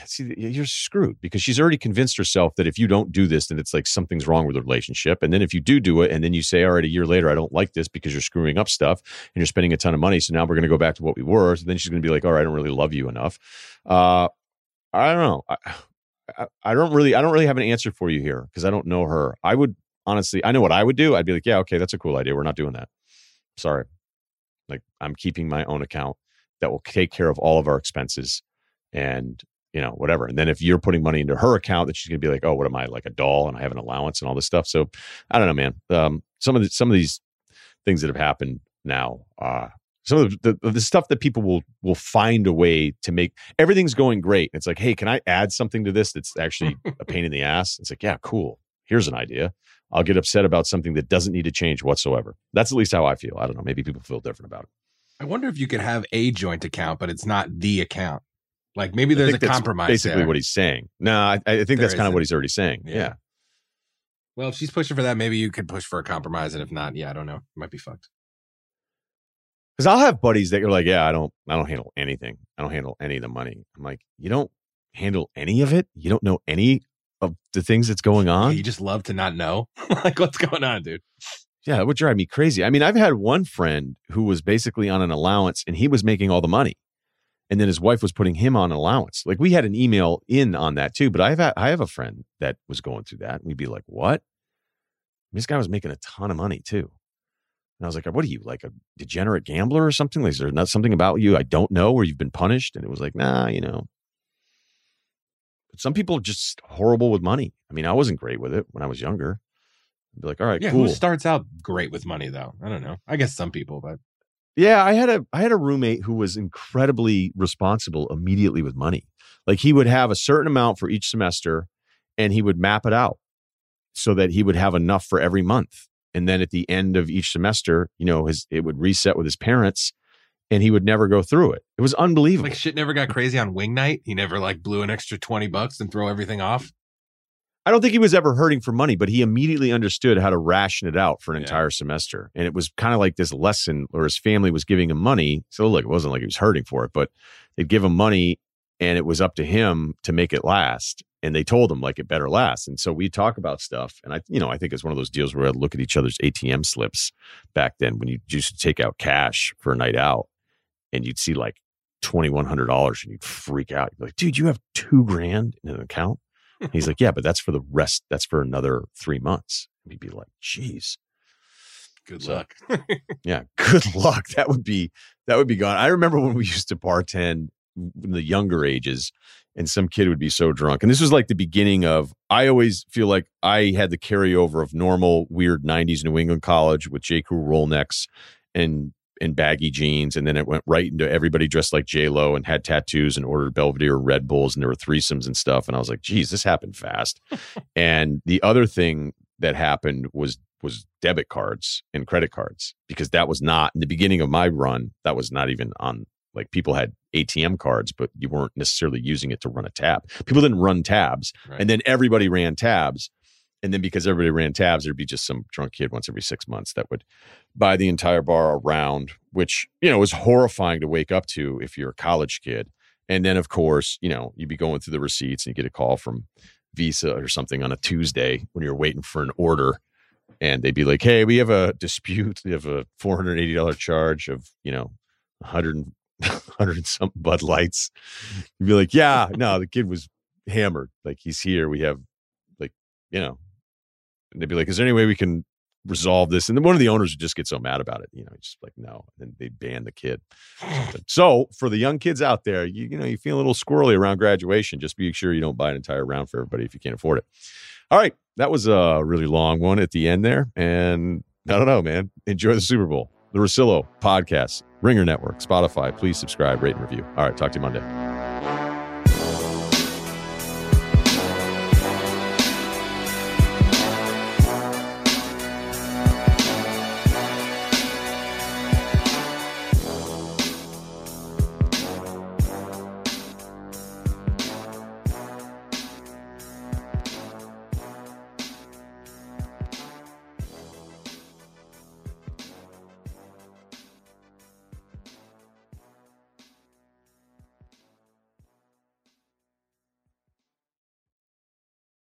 see you're screwed because she's already convinced herself that if you don't do this then it's like something's wrong with the relationship and then if you do do it and then you say all right a year later i don't like this because you're screwing up stuff and you're spending a ton of money so now we're going to go back to what we were so then she's going to be like all right i don't really love you enough. Uh, i don't know I, I, I don't really i don't really have an answer for you here because i don't know her. I would honestly i know what i would do i'd be like yeah okay that's a cool idea we're not doing that. Sorry. Like i'm keeping my own account that will take care of all of our expenses and you know, whatever. And then if you're putting money into her account, that she's going to be like, oh, what am I like a doll and I have an allowance and all this stuff. So I don't know, man. Um, some of the, some of these things that have happened now, uh, some of the, the, the stuff that people will will find a way to make everything's going great. It's like, hey, can I add something to this that's actually a pain in the ass? It's like, yeah, cool. Here's an idea. I'll get upset about something that doesn't need to change whatsoever. That's at least how I feel. I don't know. Maybe people feel different about it. I wonder if you could have a joint account, but it's not the account. Like maybe there's a compromise. Basically, there. what he's saying. No, I, I think there that's kind of what he's already saying. Yeah. yeah. Well, if she's pushing for that, maybe you could push for a compromise, and if not, yeah, I don't know. It might be fucked. Because I'll have buddies that are like, "Yeah, I don't, I don't handle anything. I don't handle any of the money." I'm like, "You don't handle any of it? You don't know any of the things that's going on? You just love to not know, like what's going on, dude." Yeah, it would drive me crazy. I mean, I've had one friend who was basically on an allowance, and he was making all the money and then his wife was putting him on allowance. Like we had an email in on that too, but I have I have a friend that was going through that. And we'd be like, "What?" this guy was making a ton of money too. And I was like, "What are you like a degenerate gambler or something? Like, is there not something about you I don't know, or you've been punished?" And it was like, "Nah, you know." But some people are just horrible with money. I mean, I wasn't great with it when I was younger. I'd be like, "All right, yeah." Cool. Who starts out great with money though? I don't know. I guess some people, but yeah, I had a I had a roommate who was incredibly responsible immediately with money. Like he would have a certain amount for each semester and he would map it out so that he would have enough for every month. And then at the end of each semester, you know, his it would reset with his parents and he would never go through it. It was unbelievable. Like shit never got crazy on wing night. He never like blew an extra 20 bucks and throw everything off. I don't think he was ever hurting for money, but he immediately understood how to ration it out for an yeah. entire semester. And it was kind of like this lesson where his family was giving him money. So look, it wasn't like he was hurting for it, but they'd give him money and it was up to him to make it last. And they told him like it better last. And so we talk about stuff. And I, you know, I think it's one of those deals where I'd look at each other's ATM slips back then when you used to take out cash for a night out and you'd see like $2,100 and you'd freak out. You'd be like, dude, you have two grand in an account? He's like, yeah, but that's for the rest. That's for another three months. And he'd be like, geez. Good so, luck. yeah, good luck. That would be that would be gone. I remember when we used to bartend in the younger ages, and some kid would be so drunk. And this was like the beginning of. I always feel like I had the carryover of normal weird '90s New England college with J. Crew roll necks and and baggy jeans, and then it went right into everybody dressed like J Lo and had tattoos and ordered Belvedere Red Bulls, and there were threesomes and stuff. And I was like, geez, this happened fast. and the other thing that happened was was debit cards and credit cards because that was not in the beginning of my run. That was not even on like people had ATM cards, but you weren't necessarily using it to run a tab. People didn't run tabs, right. and then everybody ran tabs. And then because everybody ran tabs, there'd be just some drunk kid once every six months that would buy the entire bar around, which, you know, was horrifying to wake up to if you're a college kid. And then, of course, you know, you'd be going through the receipts and you get a call from Visa or something on a Tuesday when you're waiting for an order. And they'd be like, hey, we have a dispute. We have a $480 charge of, you know, 100 hundred and some Bud Lights. You'd be like, yeah, no, the kid was hammered. Like he's here. We have like, you know, and they'd be like, is there any way we can resolve this? And then one of the owners would just get so mad about it. You know, just like, no. And they'd ban the kid. so for the young kids out there, you, you know, you feel a little squirrely around graduation. Just be sure you don't buy an entire round for everybody if you can't afford it. All right. That was a really long one at the end there. And I don't know, man. Enjoy the Super Bowl. The Russillo podcast, Ringer Network, Spotify. Please subscribe, rate, and review. All right. Talk to you Monday.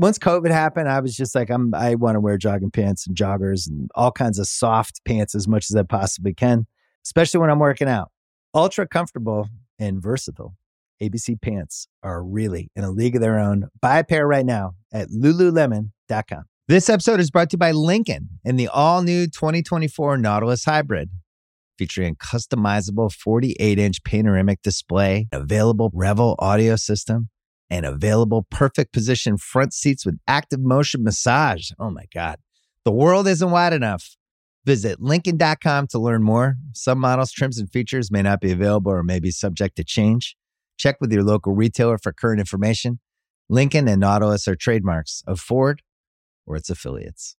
once COVID happened, I was just like, I'm I want to wear jogging pants and joggers and all kinds of soft pants as much as I possibly can, especially when I'm working out. Ultra comfortable and versatile. ABC pants are really in a league of their own. Buy a pair right now at lululemon.com. This episode is brought to you by Lincoln and the all new 2024 Nautilus Hybrid, featuring customizable 48 inch panoramic display, available Revel audio system and available perfect position front seats with active motion massage. Oh my God. The world isn't wide enough. Visit Lincoln.com to learn more. Some models, trims, and features may not be available or may be subject to change. Check with your local retailer for current information. Lincoln and Nautilus are trademarks of Ford or its affiliates.